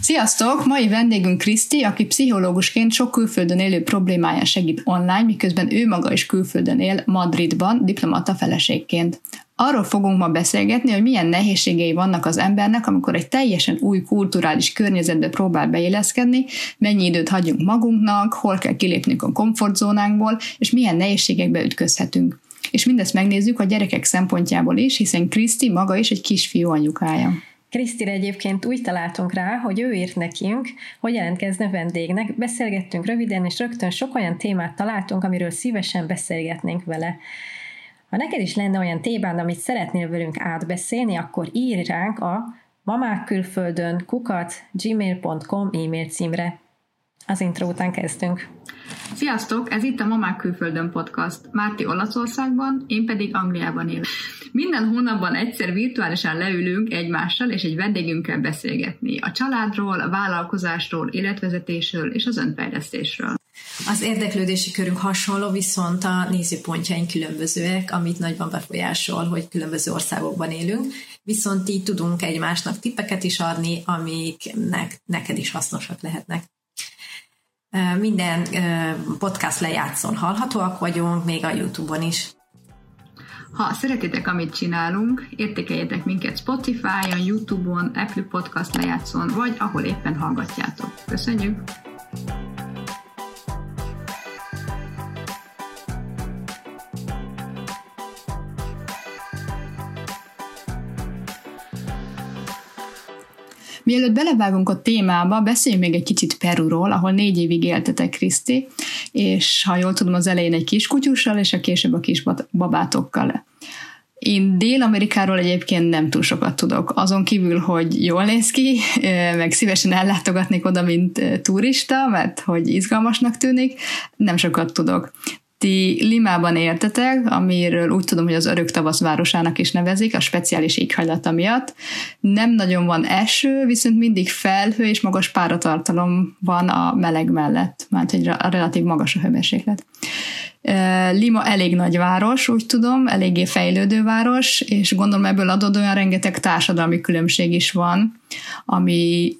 Sziasztok! Mai vendégünk Kriszti, aki pszichológusként sok külföldön élő problémáján segít online, miközben ő maga is külföldön él Madridban, diplomata feleségként. Arról fogunk ma beszélgetni, hogy milyen nehézségei vannak az embernek, amikor egy teljesen új kulturális környezetbe próbál beilleszkedni, mennyi időt hagyunk magunknak, hol kell kilépnünk a komfortzónánkból, és milyen nehézségekbe ütközhetünk. És mindezt megnézzük a gyerekek szempontjából is, hiszen Kriszti maga is egy kisfiú anyukája. Krisztire egyébként úgy találtunk rá, hogy ő írt nekünk, hogy jelentkezne vendégnek, beszélgettünk röviden, és rögtön sok olyan témát találtunk, amiről szívesen beszélgetnénk vele. Ha neked is lenne olyan témád, amit szeretnél velünk átbeszélni, akkor írj ránk a mamákkülföldön kukat gmail.com e-mail címre. Az intro után kezdünk. Sziasztok! Ez itt a Mamák Külföldön podcast. Márti Olaszországban, én pedig Angliában élek. Minden hónapban egyszer virtuálisan leülünk egymással és egy vendégünkkel beszélgetni. A családról, a vállalkozásról, életvezetésről és az önfejlesztésről. Az érdeklődési körünk hasonló, viszont a nézőpontjaink különbözőek, amit nagyban befolyásol, hogy különböző országokban élünk, viszont így tudunk egymásnak tippeket is adni, amiknek neked is hasznosak lehetnek. Minden podcast lejátszón hallhatóak vagyunk, még a YouTube-on is. Ha szeretitek, amit csinálunk, értékeljetek minket Spotify-on, YouTube-on, Apple Podcast lejátszón, vagy ahol éppen hallgatjátok. Köszönjük! Mielőtt belevágunk a témába, beszéljünk még egy kicsit Peruról, ahol négy évig éltetek, Kriszti, és ha jól tudom, az elején egy kiskutyussal, és a később a kis babátokkal. Én Dél-Amerikáról egyébként nem túl sokat tudok, azon kívül, hogy jól néz ki, meg szívesen ellátogatnék oda, mint turista, mert hogy izgalmasnak tűnik, nem sokat tudok. Ti Limában éltetek, amiről úgy tudom, hogy az örök tavasz városának is nevezik, a speciális éghajlata miatt. Nem nagyon van eső, viszont mindig felhő és magas páratartalom van a meleg mellett, mert egy relatív magas a hőmérséklet. Lima elég nagy város, úgy tudom, eléggé fejlődő város, és gondolom ebből adódóan rengeteg társadalmi különbség is van, ami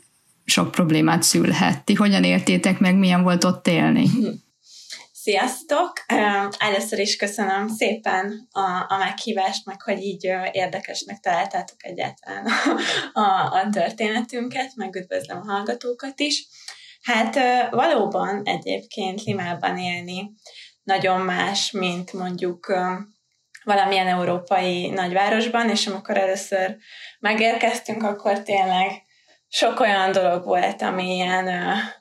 sok problémát szülhet. Ti hogyan értétek meg, milyen volt ott élni? Sziasztok! Először is köszönöm szépen a, a meghívást, meg hogy így érdekesnek találtátok egyáltalán a, a, történetünket, meg üdvözlöm a hallgatókat is. Hát valóban egyébként Limában élni nagyon más, mint mondjuk valamilyen európai nagyvárosban, és amikor először megérkeztünk, akkor tényleg sok olyan dolog volt, ami ilyen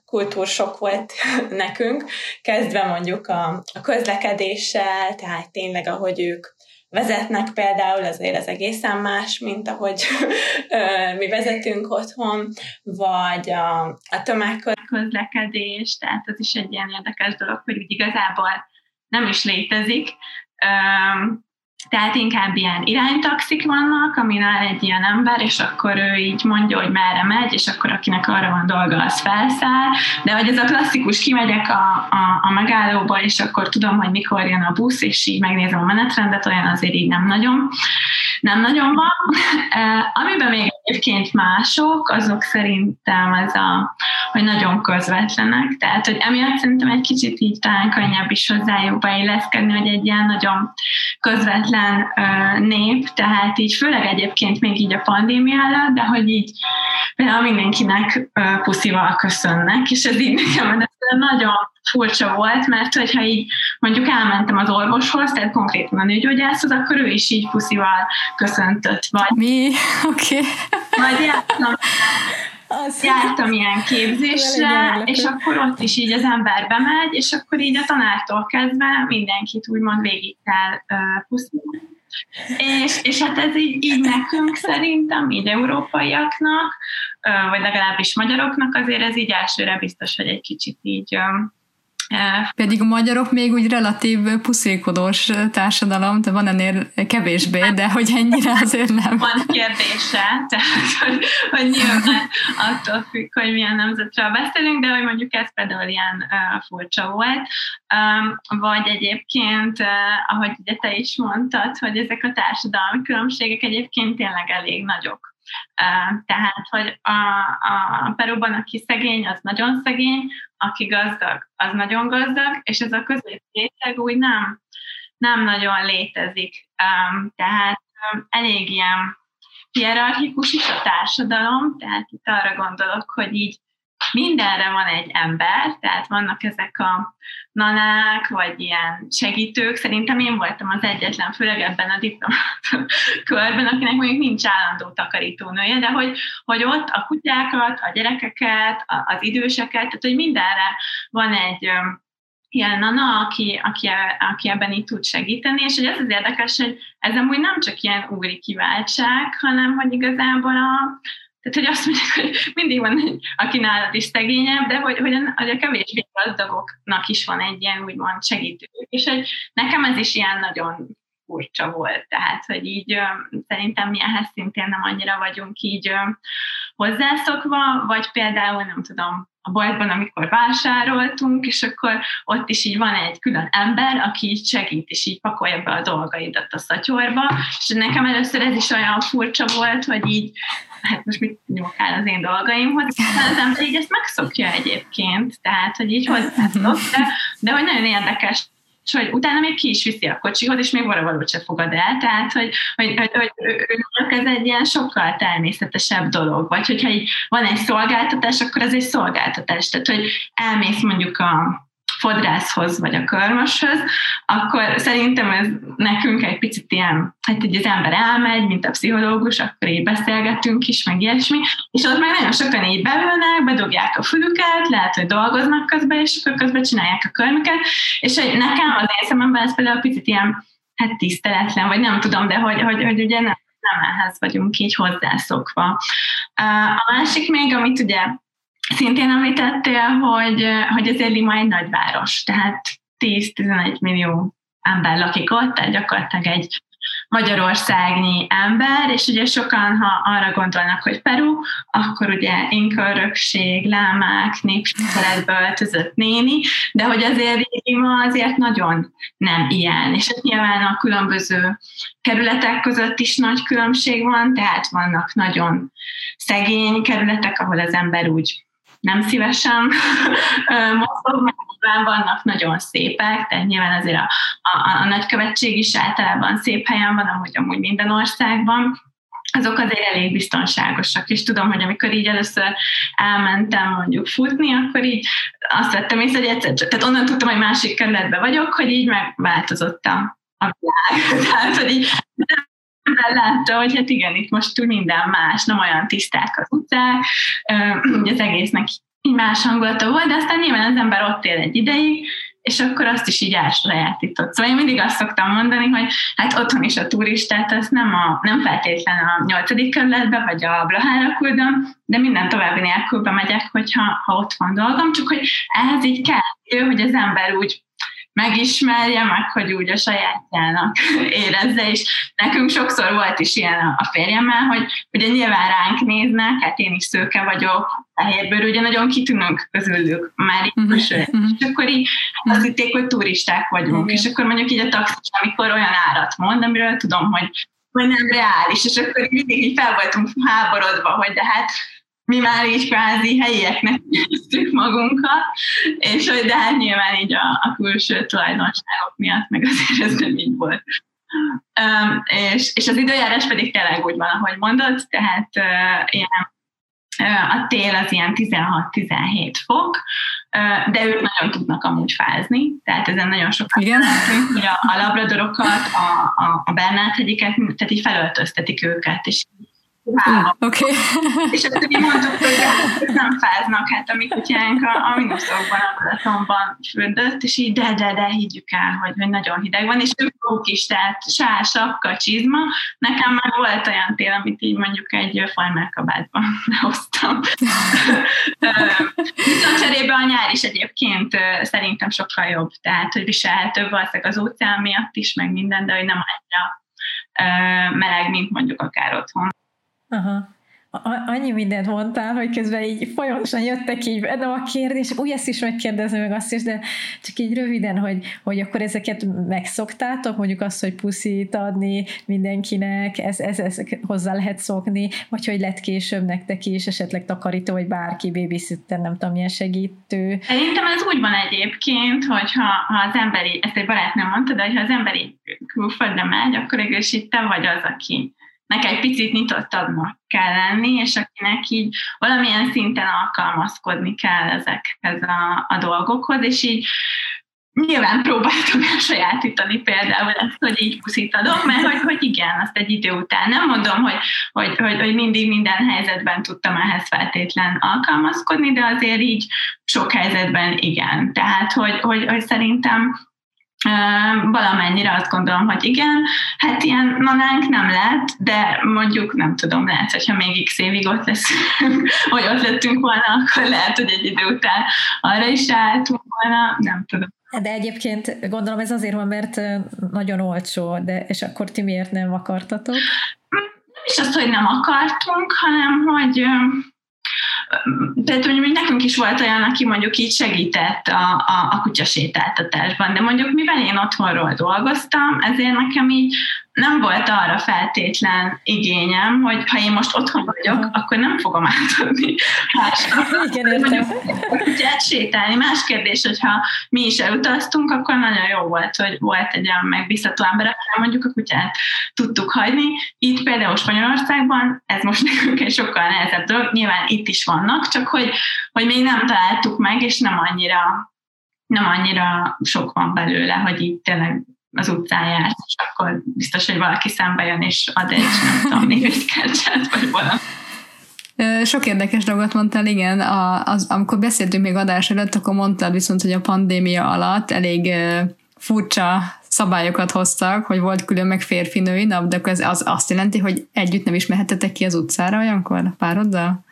kultúrsok volt nekünk, kezdve mondjuk a, a közlekedéssel, tehát tényleg ahogy ők vezetnek például, azért az egészen más, mint ahogy mi vezetünk otthon, vagy a, a tömegközlekedés, tehát az is egy ilyen érdekes dolog, hogy úgy igazából nem is létezik. Tehát inkább ilyen iránytaxik vannak, aminál egy ilyen ember, és akkor ő így mondja, hogy merre megy, és akkor akinek arra van dolga, az felszáll. De hogy ez a klasszikus, kimegyek a, a, a megállóba, és akkor tudom, hogy mikor jön a busz, és így megnézem a menetrendet, olyan azért így nem nagyon, nem nagyon van. Amiben még egyébként mások, azok szerintem ez a, hogy nagyon közvetlenek, tehát hogy emiatt szerintem egy kicsit így talán könnyebb is hozzájuk beilleszkedni, hogy egy ilyen nagyon közvetlen uh, nép, tehát így főleg egyébként még így a pandémia előtt, de hogy így például mindenkinek puszival köszönnek, és ez így nekem nagyon furcsa volt, mert hogyha így mondjuk elmentem az orvoshoz, tehát konkrétan a nőgyógyászhoz, akkor ő is így puszival köszöntött. Vagy, Mi? Oké. Okay. Vagy jártam, az jártam ilyen képzésre, és akkor ott is így az ember bemegy, és akkor így a tanártól kezdve mindenkit úgymond végig kell uh. És, és hát ez így, így nekünk szerintem, így európaiaknak, vagy legalábbis magyaroknak azért ez így elsőre biztos, hogy egy kicsit így pedig a magyarok még úgy relatív puszékodós társadalom, de van ennél kevésbé, de hogy ennyire azért nem. Van kérdése, tehát hogy, hogy nyilván attól függ, hogy milyen nemzetről beszélünk, de hogy mondjuk ez például ilyen uh, furcsa volt. Um, vagy egyébként, uh, ahogy ugye te is mondtad, hogy ezek a társadalmi különbségek egyébként tényleg elég nagyok Tehát, hogy a, a Peruban, aki szegény, az nagyon szegény, aki gazdag, az nagyon gazdag, és ez a középréteg úgy nem, nem nagyon létezik. Tehát elég ilyen hierarchikus is a társadalom, tehát itt arra gondolok, hogy így mindenre van egy ember, tehát vannak ezek a nanák, vagy ilyen segítők. Szerintem én voltam az egyetlen, főleg ebben a diplomát körben, akinek mondjuk nincs állandó takarítónője, de hogy, hogy ott a kutyákat, a gyerekeket, az időseket, tehát hogy mindenre van egy ilyen nana, aki, aki, aki ebben így tud segíteni, és hogy ez az érdekes, hogy ez amúgy nem csak ilyen úri kiváltság, hanem hogy igazából a, tehát, hogy azt mondják, hogy mindig van aki nálad is szegényebb, de hogy, hogy, a, hogy a kevésbé gazdagoknak is van egy ilyen úgymond segítő. És hogy nekem ez is ilyen nagyon furcsa volt. Tehát, hogy így ö, szerintem mi ehhez szintén nem annyira vagyunk így ö, hozzászokva, vagy például, nem tudom, a boltban, amikor vásároltunk, és akkor ott is így van egy külön ember, aki így segít, és így pakolja be a dolgaidat a szatyorba, és nekem először ez is olyan furcsa volt, hogy így, hát most mit nyomkál az én dolgaimhoz, az ember így ezt megszokja egyébként, tehát, hogy így hozzászok, de, de hogy nagyon érdekes és hogy utána még ki is viszi a kocsihoz, és még valahogy se fogad el, tehát hogy, hogy, hogy, hogy ez egy ilyen sokkal természetesebb dolog, vagy hogyha így van egy szolgáltatás, akkor ez egy szolgáltatás, tehát hogy elmész mondjuk a fodrászhoz vagy a körmöshöz, akkor szerintem ez nekünk egy picit ilyen, hát hogy az ember elmegy, mint a pszichológus, akkor így beszélgetünk is, meg ilyesmi, és ott meg nagyon sokan így beülnek, bedugják a fülüket, lehet, hogy dolgoznak közben, és akkor közben csinálják a körmüket, és hogy nekem az én szememben ez például picit ilyen, hát tiszteletlen, vagy nem tudom, de hogy, hogy, hogy ugye nem, nem ehhez vagyunk így hozzászokva. A másik még, amit ugye Szintén említettél, hogy, hogy azért Lima egy nagyváros, tehát 10-11 millió ember lakik ott, tehát gyakorlatilag egy magyarországnyi ember, és ugye sokan, ha arra gondolnak, hogy Peru, akkor ugye inkörökség, lámák, népsikeletbe öltözött néni, de hogy azért Lima azért nagyon nem ilyen, és hát nyilván a különböző kerületek között is nagy különbség van, tehát vannak nagyon szegény kerületek, ahol az ember úgy nem szívesen mozog, mert nyilván vannak nagyon szépek, tehát nyilván azért a, a, a nagykövetség is általában szép helyen van, ahogy amúgy minden országban, azok azért elég biztonságosak, és tudom, hogy amikor így először elmentem mondjuk futni, akkor így azt vettem észre, hogy egyszer, tehát onnan tudtam, hogy másik kerületben vagyok, hogy így megváltozott a, a világ. Tehát, hogy így látta, hogy hát igen, itt most minden más, nem olyan tiszták az utcák, ugye az egésznek így más hangulata volt, de aztán nyilván az ember ott él egy ideig, és akkor azt is így elsajátított. Szóval én mindig azt szoktam mondani, hogy hát otthon is a turistát, azt nem, a, nem feltétlen a nyolcadik kerületbe, vagy a Blahára küldöm, de minden további nélkül bemegyek, hogyha ha ott van dolgom, csak hogy ehhez így kell, hogy az ember úgy megismerje, meg hogy úgy a sajátjának érezze, és nekünk sokszor volt is ilyen a férjemmel, hogy ugye nyilván ránk néznek, hát én is szőke vagyok, fehérbőr, ugye nagyon kitűnünk közülük, már így uh-huh. uh-huh. és akkor így azt hitték, hogy turisták vagyunk, uh-huh. és akkor mondjuk így a taxis, amikor olyan árat mond, amiről tudom, hogy, hogy nem reális, és akkor mindig így fel voltunk háborodva, hogy de hát mi már így kvázi helyieknek éreztük magunkat, és hogy de hát nyilván így a, a külső tulajdonságok miatt, meg azért ez nem így volt. Um, és, és az időjárás pedig tényleg úgy van, ahogy mondod, tehát uh, ilyen a tél az ilyen 16-17 fok, de ők nagyon tudnak amúgy fázni, tehát ezen nagyon sokat Igen. Látunk, hogy a, a labradorokat, a, a, a Bernát hegyiket, tehát így felöltöztetik őket, és Oké. Okay. És akkor mi mondtuk, hogy hát, nem fáznak, hát a mi kutyánk a, a mínuszokban, a Balatonban fürdött, és így de, de, de higgyük el, hogy, hogy nagyon hideg van, és ők is, tehát sár, sapka, csizma. Nekem már volt olyan tél, amit így mondjuk egy farmerkabátban hoztam. Viszont cserébe a nyár is egyébként szerintem sokkal jobb, tehát hogy viselhetőbb valószínűleg az óceán miatt is, meg minden, de hogy nem annyira meleg, mint mondjuk akár otthon. Aha. annyi mindent mondtál, hogy közben így folyamatosan jöttek így bennem a kérdések, úgy ezt is megkérdezem meg azt is, de csak így röviden, hogy, hogy akkor ezeket megszoktátok, mondjuk azt, hogy puszit adni mindenkinek, ez, ez, ez hozzá lehet szokni, vagy hogy lett később nektek is, esetleg takarító, vagy bárki, babysitter, nem tudom, milyen segítő. Szerintem ez úgy van egyébként, hogyha ha az emberi, ezt egy barátnőm mondta, de hogyha az emberi külföldre megy, akkor végül te vagy az, aki nek egy picit nyitottabbnak kell lenni, és akinek így valamilyen szinten alkalmazkodni kell ezekhez a, a dolgokhoz, és így nyilván próbáltam elsajátítani például ezt, hogy így puszítadok, mert hogy, hogy igen, azt egy idő után nem mondom, hogy, hogy, hogy, hogy mindig minden helyzetben tudtam ehhez feltétlen alkalmazkodni, de azért így sok helyzetben igen. Tehát, hogy, hogy, hogy szerintem Valamennyire azt gondolom, hogy igen, hát ilyen nanánk nem lett, de mondjuk nem tudom, lehet, hogyha még x évig ott lesz, hogy ott lettünk volna, akkor lehet, hogy egy idő után arra is álltunk volna, nem tudom. De egyébként gondolom ez azért van, mert nagyon olcsó, de és akkor ti miért nem akartatok? Nem is azt, hogy nem akartunk, hanem hogy tehát mondjuk nekünk is volt olyan, aki mondjuk így segített a, a, a kutyasétáltatásban, de mondjuk mivel én otthonról dolgoztam, ezért nekem így nem volt arra feltétlen igényem, hogy ha én most otthon vagyok, akkor nem fogom átadni másnak. Igen, értem. Kutyát sétálni. Más kérdés, hogyha mi is elutaztunk, akkor nagyon jó volt, hogy volt egy olyan megbízható ember, akár mondjuk a kutyát tudtuk hagyni. Itt például Spanyolországban ez most nekünk egy sokkal nehezebb dolog, nyilván itt is vannak, csak hogy, hogy még nem találtuk meg, és nem annyira nem annyira sok van belőle, hogy itt tényleg az utcán járt, és akkor biztos, hogy valaki szembe jön, és ad egy, nem tudom, névügykercset, vagy valami. Sok érdekes dolgot mondtál, igen. A, az, amikor beszéltünk még adás előtt, akkor mondtad viszont, hogy a pandémia alatt elég furcsa szabályokat hoztak, hogy volt külön meg férfi-női nap, de az, az azt jelenti, hogy együtt nem is mehetetek ki az utcára olyankor pároddal?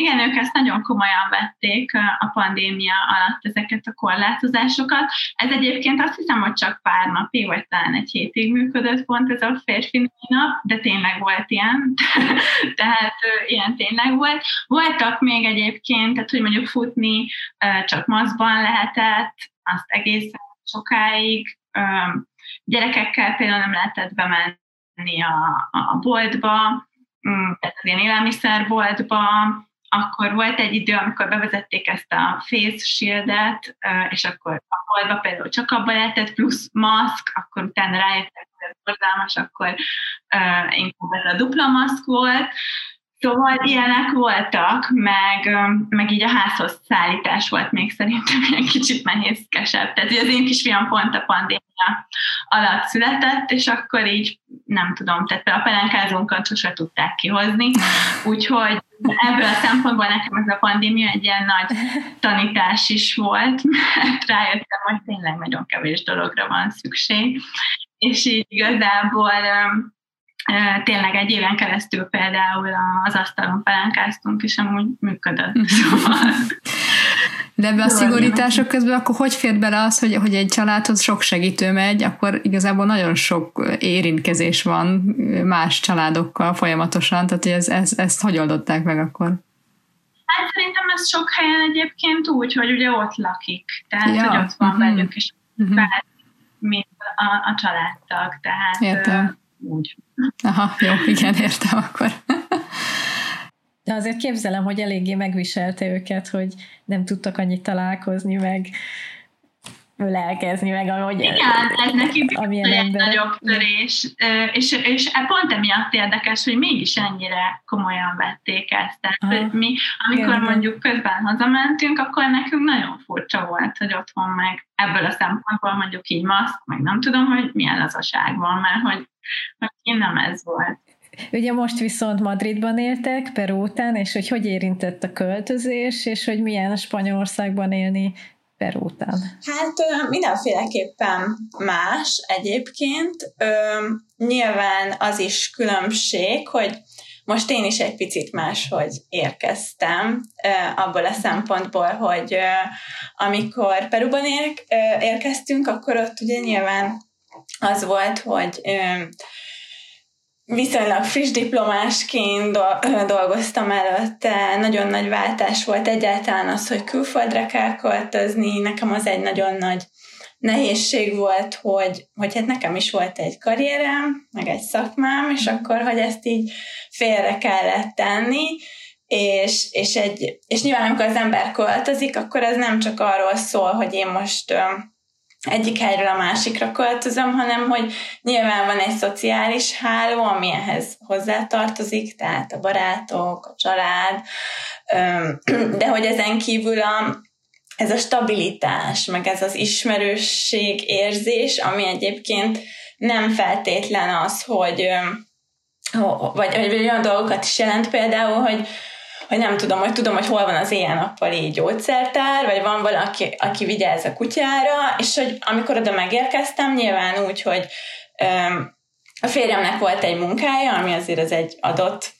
Igen, ők ezt nagyon komolyan vették a pandémia alatt ezeket a korlátozásokat. Ez egyébként azt hiszem, hogy csak pár napig, vagy talán egy hétig működött pont ez a férfi nap, de tényleg volt ilyen, tehát ilyen tényleg volt. Voltak még egyébként, tehát hogy mondjuk futni csak maszkban lehetett, azt egészen sokáig. Gyerekekkel például nem lehetett bemenni a, a boltba, mm, tehát az ilyen élelmiszerboltba, akkor volt egy idő, amikor bevezették ezt a face shieldet, és akkor a boltba például csak abban lehetett, plusz maszk, akkor utána rájöttek, hogy ez borzalmas, akkor inkább ez a dupla maszk volt, Szóval ilyenek voltak, meg, meg így a házhoz szállítás volt még szerintem egy kicsit nehézkesebb. Tehát az én kisfiam pont a pandémia alatt született, és akkor így nem tudom, tehát a pelenkázónkat sose tudták kihozni, úgyhogy ebből a szempontból nekem ez a pandémia egy ilyen nagy tanítás is volt, mert rájöttem, hogy tényleg nagyon kevés dologra van szükség, és így igazából tényleg egy éven keresztül például az asztalon pelenkáztunk, és amúgy működött. Szóval de ebbe a szigorítások közben akkor hogy fér bele az, hogy, hogy egy családhoz sok segítő megy, akkor igazából nagyon sok érintkezés van más családokkal folyamatosan, tehát hogy ez, ez, ezt hogy oldották meg akkor? Hát szerintem ez sok helyen egyébként úgy, hogy ugye ott lakik, tehát ja. hogy ott van uh-huh. velük, és uh-huh. mint a, a családtag, tehát Értem. úgy. Aha, jó, igen, értem akkor. De azért képzelem, hogy eléggé megviselte őket, hogy nem tudtak annyit találkozni, meg lelkezni, meg ahogy Igen, ez neki amilyen egy nagyobb törés, és, és pont emiatt érdekes, hogy mégis ennyire komolyan vették ezt. Tehát, hogy mi, amikor Igen. mondjuk közben hazamentünk, akkor nekünk nagyon furcsa volt, hogy otthon meg ebből a szempontból mondjuk így maszk, meg nem tudom, hogy milyen lazaság van, mert hogy, hogy nem ez volt. Ugye most viszont Madridban éltek, Peru után, és hogy hogy érintett a költözés, és hogy milyen a Spanyolországban élni Peru után? Hát mindenféleképpen más egyébként. Nyilván az is különbség, hogy most én is egy picit máshogy érkeztem, abból a szempontból, hogy amikor Peruban érkeztünk, akkor ott ugye nyilván az volt, hogy viszonylag friss diplomásként dolgoztam előtte, nagyon nagy váltás volt egyáltalán az, hogy külföldre kell költözni, nekem az egy nagyon nagy nehézség volt, hogy, hogy hát nekem is volt egy karrierem, meg egy szakmám, és akkor, hogy ezt így félre kellett tenni, és, és, egy, és nyilván amikor az ember költözik, akkor ez nem csak arról szól, hogy én most egyik helyről a másikra költözöm, hanem hogy nyilván van egy szociális háló, ami ehhez hozzátartozik, tehát a barátok, a család, de hogy ezen kívül a, ez a stabilitás, meg ez az ismerősség érzés, ami egyébként nem feltétlen az, hogy vagy, vagy olyan dolgokat is jelent például, hogy hogy nem tudom, hogy tudom, hogy hol van az éjjel-nappali gyógyszertár, vagy van valaki, aki vigyáz a kutyára, és hogy amikor oda megérkeztem, nyilván úgy, hogy öm, a férjemnek volt egy munkája, ami azért az egy adott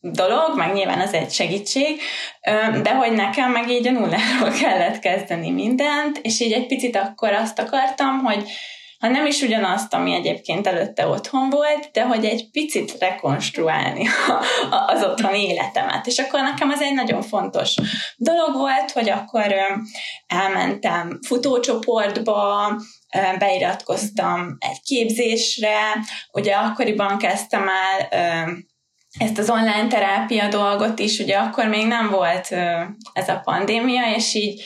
dolog, meg nyilván az egy segítség, de hogy nekem meg így a nulláról kellett kezdeni mindent, és így egy picit akkor azt akartam, hogy ha nem is ugyanazt, ami egyébként előtte otthon volt, de hogy egy picit rekonstruálni az otthon életemet. És akkor nekem az egy nagyon fontos dolog volt, hogy akkor elmentem futócsoportba, beiratkoztam egy képzésre, ugye akkoriban kezdtem el ezt az online terápia dolgot is, ugye akkor még nem volt ez a pandémia, és így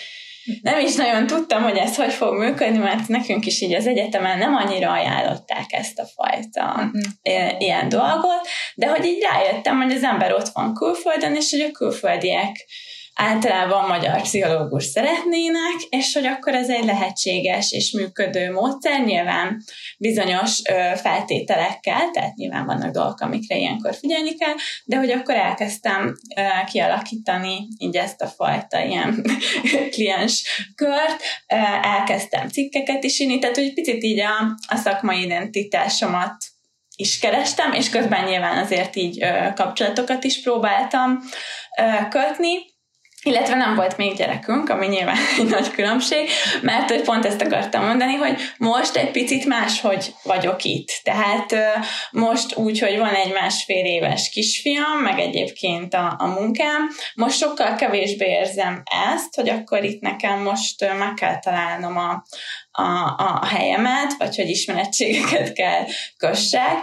nem is nagyon tudtam, hogy ez hogy fog működni, mert nekünk is így az egyetemen nem annyira ajánlották ezt a fajta uh-huh. ilyen dolgot, de hogy így rájöttem, hogy az ember ott van külföldön, és hogy a külföldiek általában magyar pszichológus szeretnének, és hogy akkor ez egy lehetséges és működő módszer, nyilván bizonyos feltételekkel, tehát nyilván vannak dolgok, amikre ilyenkor figyelni kell, de hogy akkor elkezdtem kialakítani így ezt a fajta ilyen kliens kört, elkezdtem cikkeket is írni, tehát hogy picit így a, a szakmai identitásomat is kerestem, és közben nyilván azért így ö, kapcsolatokat is próbáltam ö, kötni, illetve nem volt még gyerekünk, ami nyilván egy nagy különbség, mert hogy pont ezt akartam mondani, hogy most egy picit máshogy vagyok itt. Tehát most úgy, hogy van egy másfél éves kisfiam, meg egyébként a, a munkám, most sokkal kevésbé érzem ezt, hogy akkor itt nekem most meg kell találnom a, a, a helyemet, vagy hogy ismerettségeket kell kössek.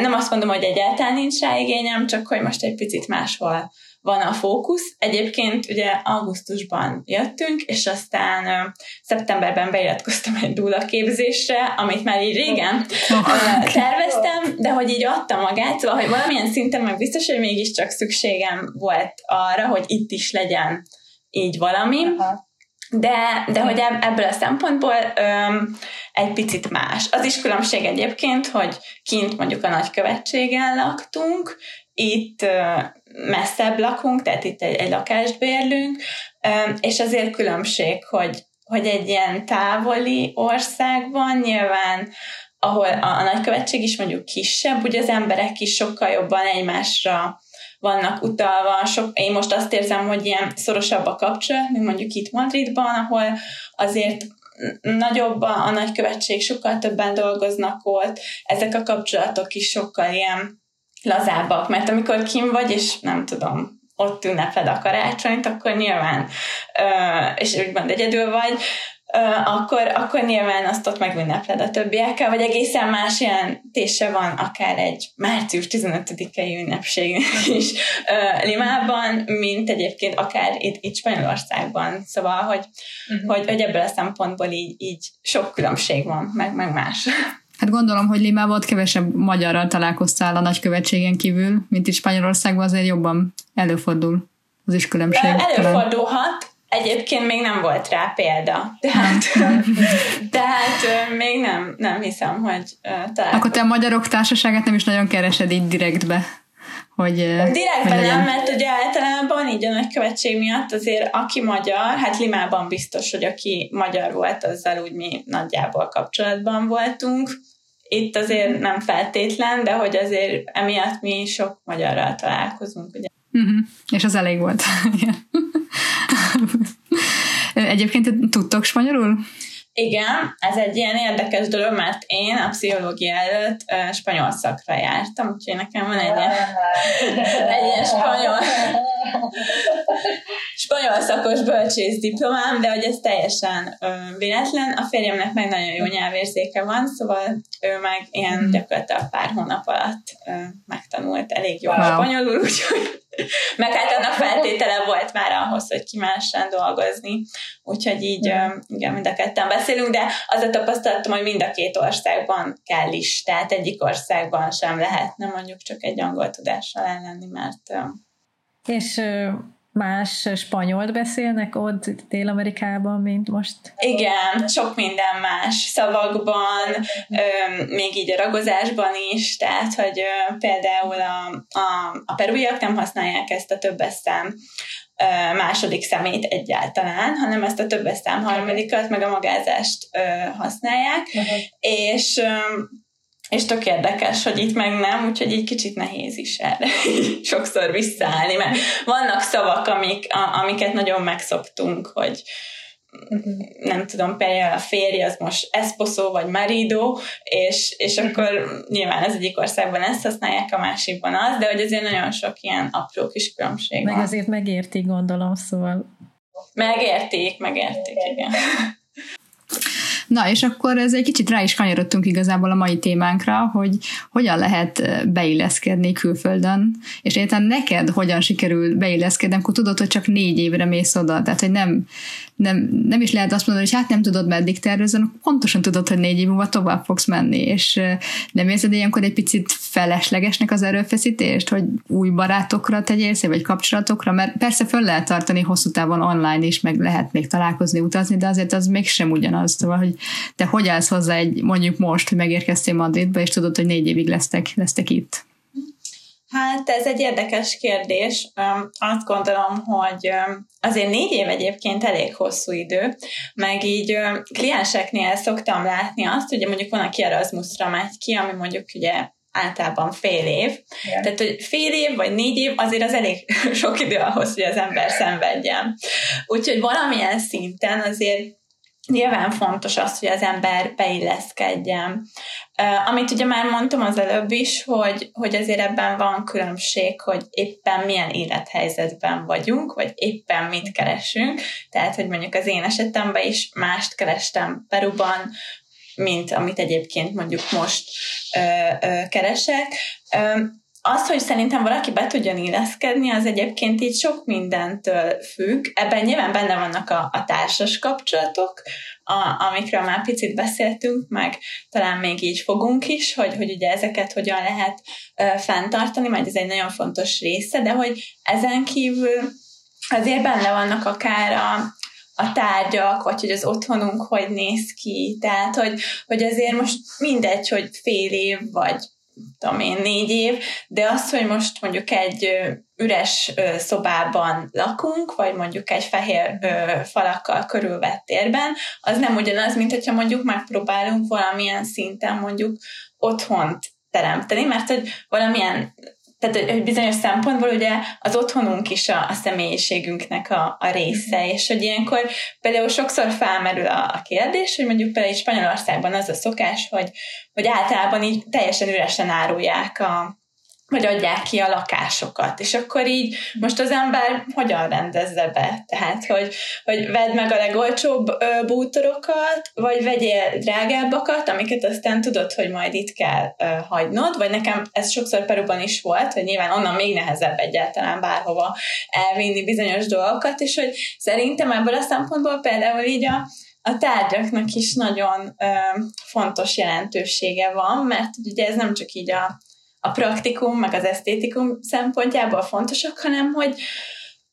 Nem azt mondom, hogy egyáltalán nincs rá igényem, csak hogy most egy picit máshol van a fókusz. Egyébként ugye augusztusban jöttünk, és aztán szeptemberben beiratkoztam egy dúla képzésre, amit már így régen terveztem, de hogy így adta magát, szóval, hogy valamilyen szinten meg biztos, hogy mégiscsak szükségem volt arra, hogy itt is legyen így valami. Aha. De, de hogy ebből a szempontból öm, egy picit más. Az is különbség egyébként, hogy kint mondjuk a nagykövetségen laktunk, itt messzebb lakunk, tehát itt egy, egy lakást bérlünk, és azért különbség, hogy, hogy egy ilyen távoli országban nyilván ahol a, a nagykövetség is mondjuk kisebb, ugye az emberek is sokkal jobban egymásra vannak utalva. Sok, én most azt érzem, hogy ilyen szorosabb a kapcsolat, mint mondjuk itt Madridban, ahol azért nagyobb a, a nagykövetség, sokkal többen dolgoznak ott, ezek a kapcsolatok is sokkal ilyen lazábbak, mert amikor kim vagy, és nem tudom, ott ünneped a karácsonyt, akkor nyilván, és úgymond egyedül vagy, akkor, akkor nyilván azt ott megünnepled a többiekkel, vagy egészen más jelentése van akár egy március 15-i ünnepség is Limában, mint egyébként akár itt, itt Spanyolországban. Szóval, hogy, uh-huh. hogy, hogy ebből a szempontból így, így sok különbség van, meg, meg más. Hát gondolom, hogy Limában ott kevesebb magyarral találkoztál a nagykövetségen kívül, mint itt Spanyolországban azért jobban előfordul. Az is különbség. Előfordulhat, Egyébként még nem volt rá példa. Tehát, tehát még nem, nem hiszem, hogy találkozom. Akkor te a magyarok társaságát nem is nagyon keresed így direktbe? Hogy, Direktben hogy nem, mert ugye általában így a nagykövetség miatt azért aki magyar, hát Limában biztos, hogy aki magyar volt, azzal úgy mi nagyjából kapcsolatban voltunk, itt azért nem feltétlen, de hogy azért emiatt mi sok magyarral találkozunk. Ugye? Uh-huh. És az elég volt. Egyébként tudtok spanyolul? Igen, ez egy ilyen érdekes dolog, mert én a pszichológia előtt uh, spanyol szakra jártam, úgyhogy nekem van egy ilyen, egy ilyen spanyol, spanyol szakos bölcsész diplomám, de hogy ez teljesen uh, véletlen. A férjemnek meg nagyon jó nyelvérzéke van, szóval ő meg ilyen hmm. gyakorlatilag pár hónap alatt uh, megtanult elég jól wow. spanyolul, úgyhogy meg hát annak feltétele volt már ahhoz, hogy kimássán dolgozni. Úgyhogy így, igen, mind a ketten beszélünk, de az a tapasztalatom, hogy mind a két országban kell is, tehát egyik országban sem lehetne mondjuk csak egy angol tudással ellenni, mert... És más spanyolt beszélnek ott Dél-Amerikában, mint most? Igen, sok minden más szavakban, még így a ragozásban is, tehát, hogy például a, a, a perúiak nem használják ezt a többes szám második szemét egyáltalán, hanem ezt a többes szám harmadikat, meg a magázást használják, uh-huh. és és tök érdekes, hogy itt meg nem, úgyhogy így kicsit nehéz is erre sokszor visszaállni, mert vannak szavak, amik, a, amiket nagyon megszoktunk, hogy nem tudom, például a férj az most esposo vagy marido, és, és akkor nyilván az egyik országban ezt használják, a másikban az, de hogy azért nagyon sok ilyen apró kis különbség Meg van. azért megértik, gondolom, szóval. Megérték, megérték, igen. Na, és akkor ez egy kicsit rá is kanyarodtunk igazából a mai témánkra, hogy hogyan lehet beilleszkedni külföldön, és egyáltalán neked hogyan sikerül beilleszkedni, akkor tudod, hogy csak négy évre mész oda, tehát hogy nem, nem, nem is lehet azt mondani, hogy hát nem tudod meddig tervezni, pontosan tudod, hogy négy év múlva tovább fogsz menni, és nem érzed ilyenkor egy picit feleslegesnek az erőfeszítést, hogy új barátokra tegyél vagy kapcsolatokra, mert persze föl lehet tartani hosszú távon online is, meg lehet még találkozni, utazni, de azért az mégsem ugyanaz, szóval, hogy te hogy állsz hozzá egy, mondjuk most, hogy megérkeztél Madridba, és tudod, hogy négy évig lesztek, lesztek itt? Hát ez egy érdekes kérdés. Azt gondolom, hogy azért négy év egyébként elég hosszú idő, meg így klienseknél szoktam látni azt, hogy mondjuk van, aki Erasmusra megy ki, ami mondjuk ugye általában fél év. Igen. Tehát, hogy fél év vagy négy év azért az elég sok idő ahhoz, hogy az ember szenvedjen. Úgyhogy valamilyen szinten azért nyilván fontos az, hogy az ember beilleszkedjen. Amit ugye már mondtam az előbb is, hogy, hogy azért ebben van különbség, hogy éppen milyen élethelyzetben vagyunk, vagy éppen mit keresünk. Tehát, hogy mondjuk az én esetemben is mást kerestem Peruban, mint amit egyébként mondjuk most ö, ö, keresek. Ö, az, hogy szerintem valaki be tudjon illeszkedni, az egyébként így sok mindentől függ. Ebben nyilván benne vannak a, a társas kapcsolatok, a, amikről már picit beszéltünk, meg talán még így fogunk is, hogy, hogy ugye ezeket hogyan lehet ö, fenntartani, majd ez egy nagyon fontos része, de hogy ezen kívül azért benne vannak akár a, a tárgyak, vagy hogy az otthonunk hogy néz ki, tehát hogy, hogy azért most mindegy, hogy fél év, vagy tudom én, négy év, de az, hogy most mondjuk egy üres szobában lakunk, vagy mondjuk egy fehér falakkal körülvett térben, az nem ugyanaz, mint hogyha mondjuk megpróbálunk valamilyen szinten mondjuk otthont teremteni, mert hogy valamilyen tehát hogy bizonyos szempontból ugye az otthonunk is a, a személyiségünknek a, a része, mm-hmm. és hogy ilyenkor például sokszor felmerül a, a kérdés, hogy mondjuk például Spanyolországban az a szokás, hogy, hogy általában így teljesen üresen árulják a, vagy adják ki a lakásokat. És akkor így most az ember hogyan rendezze be? Tehát, hogy, hogy vedd meg a legolcsóbb bútorokat, vagy vegyél drágábbakat, amiket aztán tudod, hogy majd itt kell ö, hagynod, vagy nekem ez sokszor Peruban is volt, hogy nyilván onnan még nehezebb egyáltalán bárhova elvinni bizonyos dolgokat, és hogy szerintem ebből a szempontból például így a, a tárgyaknak is nagyon ö, fontos jelentősége van, mert ugye ez nem csak így a a praktikum, meg az esztétikum szempontjából fontosak, hanem hogy,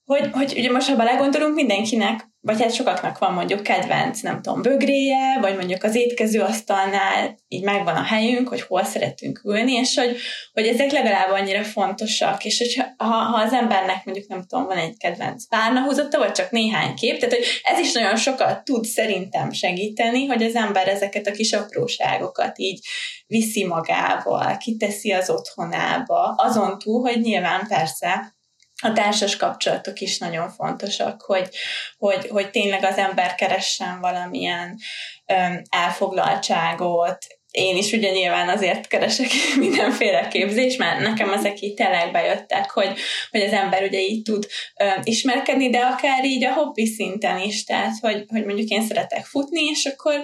hogy, hogy ugye most, ha belegondolunk, mindenkinek, vagy hát sokaknak van mondjuk kedvenc, nem tudom, bögréje, vagy mondjuk az étkező asztalnál így megvan a helyünk, hogy hol szeretünk ülni, és hogy, hogy ezek legalább annyira fontosak, és hogy ha, ha az embernek mondjuk nem tudom, van egy kedvenc párnahúzata, vagy csak néhány kép, tehát hogy ez is nagyon sokat tud szerintem segíteni, hogy az ember ezeket a kis apróságokat így viszi magával, kiteszi az otthonába, azon túl, hogy nyilván persze a társas kapcsolatok is nagyon fontosak, hogy, hogy, hogy tényleg az ember keressen valamilyen öm, elfoglaltságot, én is ugye nyilván azért keresek mindenféle képzés, mert nekem ezek így tényleg bejöttek, hogy, hogy az ember ugye így tud ö, ismerkedni, de akár így a hobbi szinten is, tehát hogy, hogy mondjuk én szeretek futni, és akkor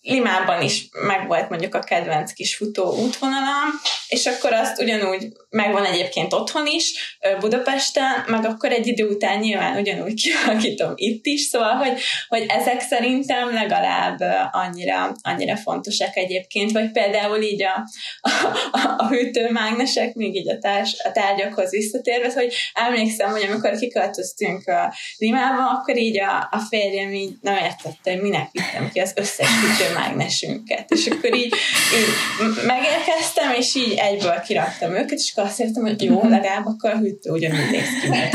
Limában is megvolt mondjuk a kedvenc kis futó útvonalam, és akkor azt ugyanúgy megvan egyébként otthon is, Budapesten, meg akkor egy idő után nyilván ugyanúgy kialakítom itt is, szóval, hogy, hogy ezek szerintem legalább annyira, annyira fontosak egyébként, vagy például így a, a, a hűtőmágnesek, még így a, társ, a tárgyakhoz visszatérve, hogy emlékszem, hogy amikor kiköltöztünk a Limába, akkor így a, a férjem így nem értette, hogy minek vittem ki az összes hűtőmágnesünket, és akkor így, így megérkeztem, és így egyből kiraktam őket, és akkor azt értem, hogy jó, legalább akkor a hűtő ugyanúgy néz ki, mint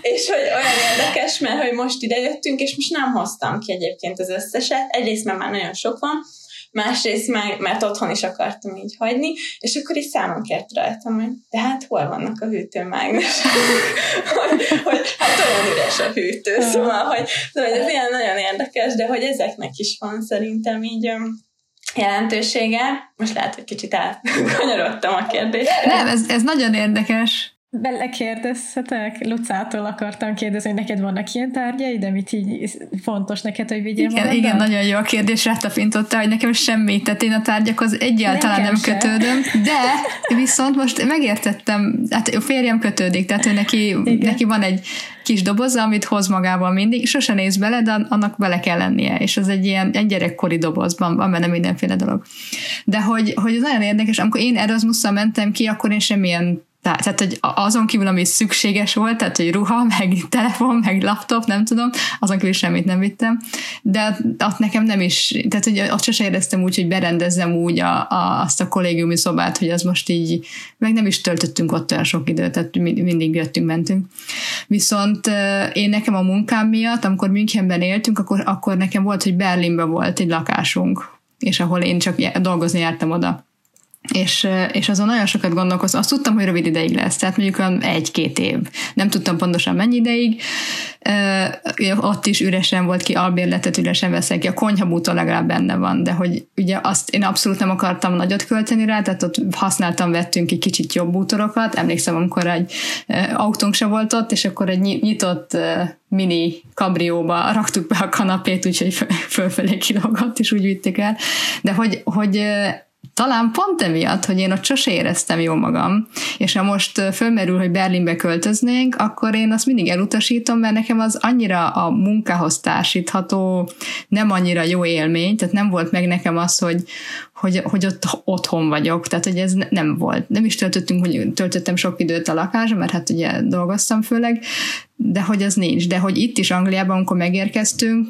És hogy olyan érdekes, mert hogy most ide jöttünk, és most nem hoztam ki egyébként az összeset. Egyrészt, mert már nagyon sok van, másrészt meg, mert otthon is akartam így hagyni, és akkor is számon kért rajtam, hogy de hát hol vannak a hűtőmágnesek? hogy, hogy hát olyan üres a hűtő, szóval, hogy, szóval, ez ilyen nagyon érdekes, de hogy ezeknek is van szerintem így jelentősége. Most lehet, hogy kicsit elkanyarodtam a kérdésre. Nem, ez, ez nagyon érdekes. Belekérdezhetek? Lucától akartam kérdezni, hogy neked vannak ilyen tárgyai, de mit így fontos neked, hogy vigyél igen, igen, nagyon jó a kérdés, rátapintotta, hogy nekem semmi, tehát én a tárgyakhoz egyáltalán nekem nem se. kötődöm, de viszont most megértettem, hát a férjem kötődik, tehát ő neki, neki van egy kis doboza, amit hoz magával mindig, sose néz bele, de annak bele kell lennie, és az egy ilyen egy gyerekkori dobozban, van benne mindenféle dolog. De hogy, hogy ez nagyon érdekes, amikor én Erasmusszal mentem ki, akkor én semmilyen tehát, hogy azon kívül, ami szükséges volt, tehát, hogy ruha, meg telefon, meg laptop, nem tudom, azon kívül semmit nem vittem, de ott nekem nem is, tehát, hogy ott sose éreztem úgy, hogy berendezzem úgy a, a, azt a kollégiumi szobát, hogy az most így, meg nem is töltöttünk ott olyan sok időt, tehát mindig jöttünk, mentünk. Viszont én nekem a munkám miatt, amikor Münchenben éltünk, akkor, akkor nekem volt, hogy Berlinben volt egy lakásunk, és ahol én csak dolgozni jártam oda és, és azon nagyon sokat gondolkoztam. Azt tudtam, hogy rövid ideig lesz, tehát mondjuk egy-két év. Nem tudtam pontosan mennyi ideig. Ott is üresen volt ki, albérletet üresen veszek ki, a konyhabútól legalább benne van, de hogy ugye azt én abszolút nem akartam nagyot költeni rá, tehát ott használtam, vettünk egy kicsit jobb bútorokat. Emlékszem, amikor egy autónk se volt ott, és akkor egy nyitott mini kabrióba raktuk be a kanapét, úgyhogy fölfelé kilógott, és úgy vitték el. De hogy, hogy talán pont emiatt, hogy én ott sose éreztem jól magam, és ha most fölmerül, hogy Berlinbe költöznénk, akkor én azt mindig elutasítom, mert nekem az annyira a munkához társítható, nem annyira jó élmény, tehát nem volt meg nekem az, hogy, hogy, hogy ott otthon vagyok, tehát hogy ez nem volt. Nem is töltöttünk, hogy töltöttem sok időt a lakásra, mert hát ugye dolgoztam főleg, de hogy az nincs. De hogy itt is Angliában, amikor megérkeztünk,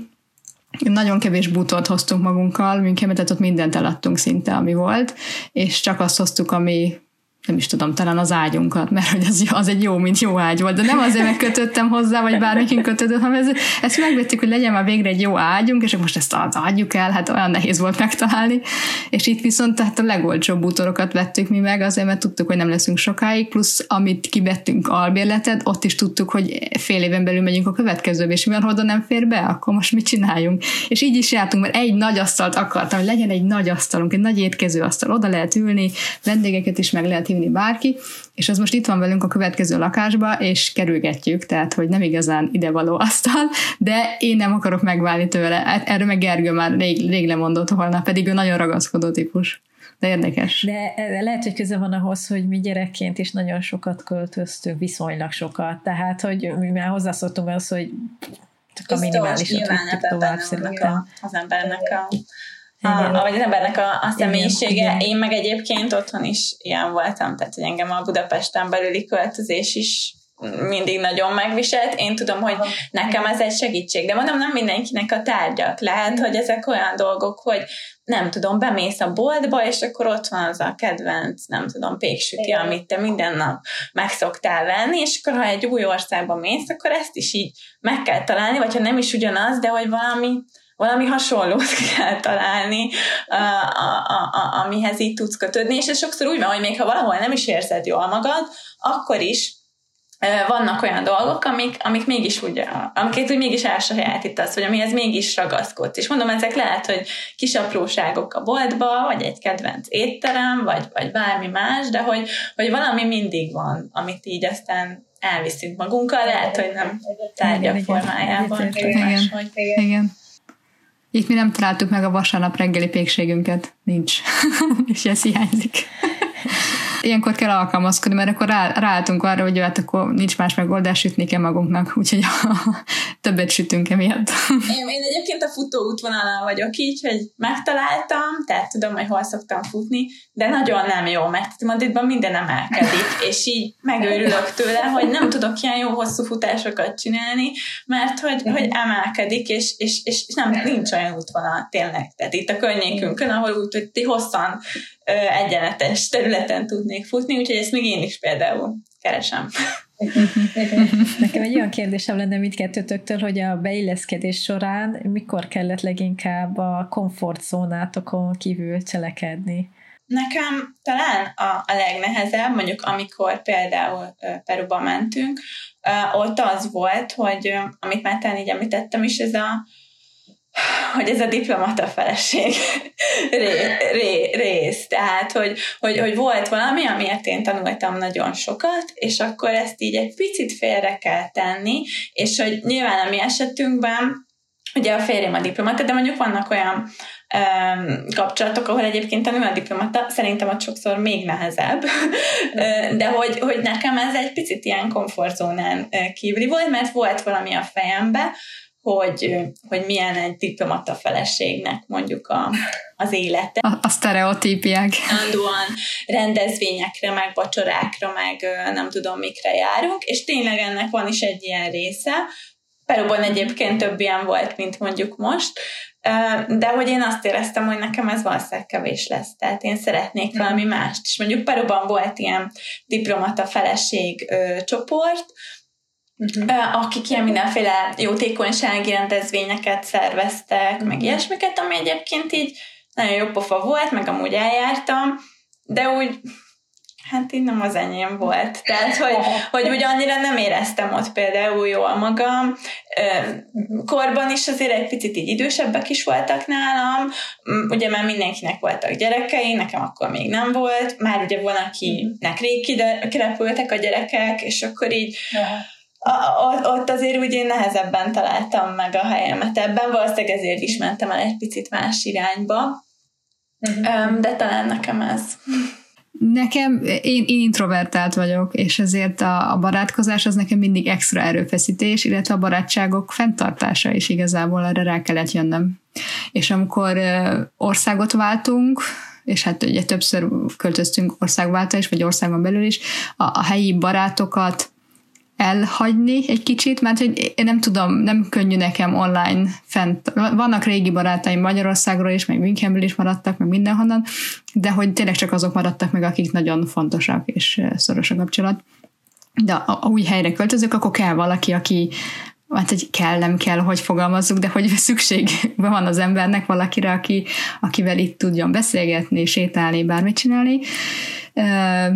nagyon kevés bútort hoztunk magunkkal, minket, tehát ott mindent eladtunk szinte, ami volt, és csak azt hoztuk, ami nem is tudom, talán az ágyunkat, mert hogy az, az egy jó, mint jó ágy volt, de nem azért megkötöttem hozzá, vagy bármikin kötődött, hanem ez, ezt megvettük, hogy legyen már végre egy jó ágyunk, és most ezt az adjuk el, hát olyan nehéz volt megtalálni, és itt viszont tehát a legolcsóbb bútorokat vettük mi meg, azért, mert tudtuk, hogy nem leszünk sokáig, plusz amit kivettünk albérletet, ott is tudtuk, hogy fél éven belül megyünk a következőbe, és mivel oda nem fér be, akkor most mit csináljunk? És így is jártunk, mert egy nagy asztalt akartam, hogy legyen egy nagy asztalunk, egy nagy étkező asztal, oda lehet ülni, vendégeket is meg lehet hívni bárki, és az most itt van velünk a következő lakásba, és kerülgetjük, tehát hogy nem igazán idevaló asztal, de én nem akarok megválni tőle. Hát erről meg Gergő már rég, rég lemondott volna, pedig ő nagyon ragaszkodó típus. De érdekes. De lehet, hogy köze van ahhoz, hogy mi gyerekként is nagyon sokat költöztünk, viszonylag sokat. Tehát, hogy mi már hozzászoktunk az, hogy csak a minimálisat tudtuk tovább az embernek a a, vagy az embernek a, a személyisége. Igen. Én meg egyébként otthon is ilyen voltam, tehát hogy engem a Budapesten belüli költözés is mindig nagyon megviselt. Én tudom, hogy nekem ez egy segítség, de mondom, nem mindenkinek a tárgyak. Lehet, hogy ezek olyan dolgok, hogy nem tudom, bemész a boltba, és akkor ott van az a kedvenc, nem tudom, péksüti, amit te minden nap meg szoktál venni, és akkor ha egy új országba mész, akkor ezt is így meg kell találni, vagy ha nem is ugyanaz, de hogy valami valami hasonlót kell találni, a, a, a, amihez így tudsz kötődni, és ez sokszor úgy van, hogy még ha valahol nem is érzed jól magad, akkor is vannak olyan dolgok, amik, amik mégis úgy, amiket úgy mégis elsajátítasz, vagy amihez mégis ragaszkodsz. És mondom, ezek lehet, hogy kis apróságok a boltba, vagy egy kedvenc étterem, vagy, vagy bármi más, de hogy, hogy valami mindig van, amit így aztán elviszünk magunkkal, lehet, hogy nem tárgyak formájában. Igen, igen. igen. Itt mi nem találtuk meg a vasárnap reggeli pékségünket. Nincs. És ez hiányzik. Ilyenkor kell alkalmazkodni, mert akkor rá, ráálltunk arra, hogy hát akkor nincs más megoldás, sütni kell magunknak, úgyhogy többet sütünk emiatt. Én, én egyébként a futó útvonalán vagyok így, hogy megtaláltam, tehát tudom, hogy hol szoktam futni, de nagyon nem jó, mert Madridban minden emelkedik, és így megőrülök tőle, hogy nem tudok ilyen jó hosszú futásokat csinálni, mert hogy, hogy emelkedik, és, és, és nem, nincs olyan útvonal tényleg. Tehát itt a környékünkön, ahol úgy, hogy ti hosszan egyenletes területen tudnék futni, úgyhogy ezt még én is például keresem. Nekem egy olyan kérdésem lenne mindkettőtöktől, hogy a beilleszkedés során mikor kellett leginkább a komfortzónátokon kívül cselekedni? Nekem talán a, a legnehezebb, mondjuk amikor például Peruba mentünk, ott az volt, hogy amit már talán így említettem is, ez a hogy ez a diplomata feleség ré, ré, rész. Tehát, hogy, hogy, hogy volt valami, amiért én tanultam nagyon sokat, és akkor ezt így egy picit félre kell tenni, és hogy nyilván a mi esetünkben Ugye a férjem a diplomata, de mondjuk vannak olyan um, kapcsolatok, ahol egyébként a a diplomata szerintem ott sokszor még nehezebb, de hogy, hogy nekem ez egy picit ilyen komfortzónán kívüli volt, mert volt valami a fejembe, hogy, hogy milyen egy diplomata feleségnek mondjuk a, az élete. A, a sztereotípiák. Andóan rendezvényekre, meg vacsorákra, meg nem tudom mikre járunk, és tényleg ennek van is egy ilyen része. Peruban egyébként több ilyen volt, mint mondjuk most, de hogy én azt éreztem, hogy nekem ez valószínűleg kevés lesz, tehát én szeretnék valami mást. És mondjuk Peruban volt ilyen diplomata feleség ö, csoport, uh-huh. akik ilyen mindenféle jótékonysági rendezvényeket szerveztek, uh-huh. meg ilyesmiket, ami egyébként így nagyon jó pofa volt, meg amúgy eljártam, de úgy hát így nem az enyém volt. Tehát, hogy, hogy úgy annyira nem éreztem ott például jól magam. Korban is azért egy picit így idősebbek is voltak nálam, ugye már mindenkinek voltak gyerekei, nekem akkor még nem volt, már ugye van, akinek rég kirepültek a gyerekek, és akkor így ott azért úgy én nehezebben találtam meg a helyemet ebben, valószínűleg ezért is mentem el egy picit más irányba, uh-huh. de talán nekem ez. Nekem, én, én introvertált vagyok, és ezért a, a barátkozás az nekem mindig extra erőfeszítés, illetve a barátságok fenntartása is igazából erre rá kellett jönnöm. És amikor országot váltunk, és hát ugye többször költöztünk országváltás, vagy országon belül is, a, a helyi barátokat elhagyni egy kicsit, mert hogy én nem tudom, nem könnyű nekem online fent. Vannak régi barátaim Magyarországról is, meg Münchenből is maradtak, meg mindenhonnan, de hogy tényleg csak azok maradtak meg, akik nagyon fontosak és szoros a kapcsolat. De a, új helyre költözök, akkor kell valaki, aki, hát hogy kell, nem kell, hogy fogalmazzuk, de hogy szükség van az embernek valakire, aki, akivel itt tudjon beszélgetni, sétálni, bármit csinálni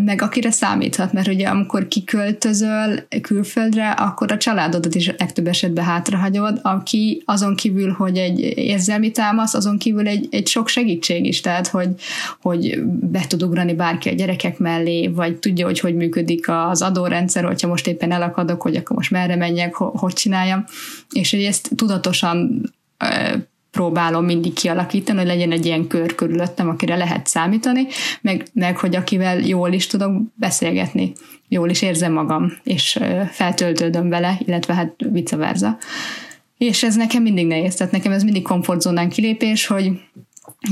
meg akire számíthat, mert ugye amikor kiköltözöl külföldre, akkor a családodat is legtöbb esetben hátrahagyod, aki azon kívül, hogy egy érzelmi támasz, azon kívül egy, egy sok segítség is, tehát hogy, hogy be tud ugrani bárki a gyerekek mellé, vagy tudja, hogy hogy működik az adórendszer, hogyha most éppen elakadok, hogy akkor most merre menjek, hogy csináljam, és hogy ezt tudatosan próbálom mindig kialakítani, hogy legyen egy ilyen kör körülöttem, akire lehet számítani, meg, meg hogy akivel jól is tudok beszélgetni, jól is érzem magam, és feltöltődöm vele, illetve hát vice versa. És ez nekem mindig nehéz, tehát nekem ez mindig komfortzónán kilépés, hogy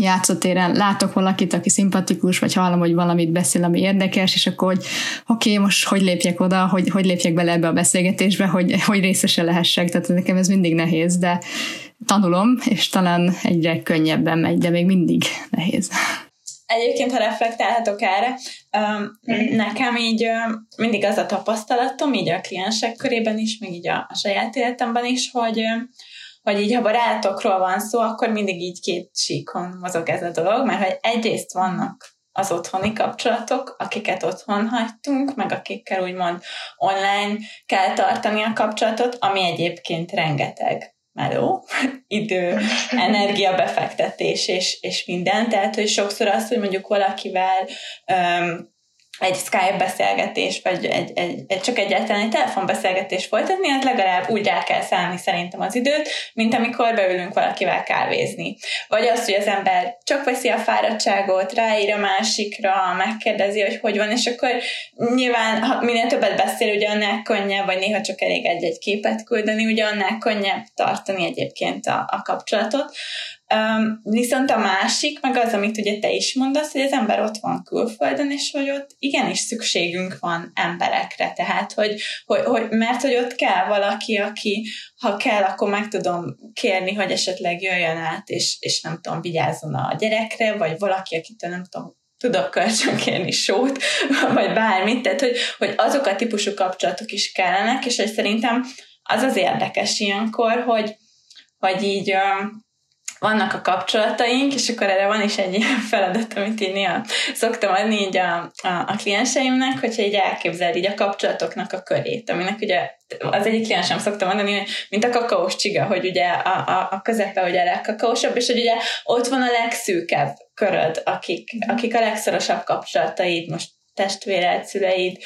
játszótéren látok valakit, aki szimpatikus, vagy hallom, hogy valamit beszél, ami érdekes, és akkor, hogy oké, okay, most hogy lépjek oda, hogy, hogy lépjek bele ebbe a beszélgetésbe, hogy, hogy részese lehessek, tehát nekem ez mindig nehéz, de tanulom, és talán egyre könnyebben megy, de még mindig nehéz. Egyébként, ha reflektálhatok erre, nekem így mindig az a tapasztalatom, így a kliensek körében is, meg így a, a saját életemben is, hogy hogy így ha barátokról van szó, akkor mindig így két síkon mozog ez a dolog, mert hogy egyrészt vannak az otthoni kapcsolatok, akiket otthon hagytunk, meg akikkel úgymond online kell tartani a kapcsolatot, ami egyébként rengeteg meló, idő, energia befektetés és, és minden. Tehát, hogy sokszor az, hogy mondjuk valakivel um, egy Skype beszélgetés, vagy egy, egy, egy, csak egyáltalán egy telefonbeszélgetés folytatni, hát legalább úgy rá kell szállni szerintem az időt, mint amikor beülünk valakivel kávézni. Vagy az, hogy az ember csak veszi a fáradtságot, ráír a másikra, megkérdezi, hogy hogy van, és akkor nyilván, ha minél többet beszél, ugye annál könnyebb, vagy néha csak elég egy-egy képet küldeni, ugye annál könnyebb tartani egyébként a, a kapcsolatot. Um, viszont a másik, meg az, amit ugye te is mondasz, hogy az ember ott van külföldön, és hogy ott igenis szükségünk van emberekre, tehát, hogy, hogy, hogy mert hogy ott kell valaki, aki, ha kell, akkor meg tudom kérni, hogy esetleg jöjjön át, és, és nem tudom, vigyázzon a gyerekre, vagy valaki, akitől nem tudom, tudok kölcsönkérni sót, vagy bármit, tehát hogy, hogy azok a típusú kapcsolatok is kellenek, és hogy szerintem az az érdekes ilyenkor, hogy, hogy így vannak a kapcsolataink, és akkor erre van is egy ilyen feladat, amit én néha szoktam adni így a, a, a klienseimnek, hogyha így elképzel így a kapcsolatoknak a körét, aminek ugye az egyik kliensem szoktam mondani, hogy mint a kakaós csiga, hogy ugye a, a, a közepe hogy a legkakaósabb, és hogy ugye ott van a legszűkebb köröd, akik, akik a legszorosabb kapcsolataid, most testvéred, szüleid,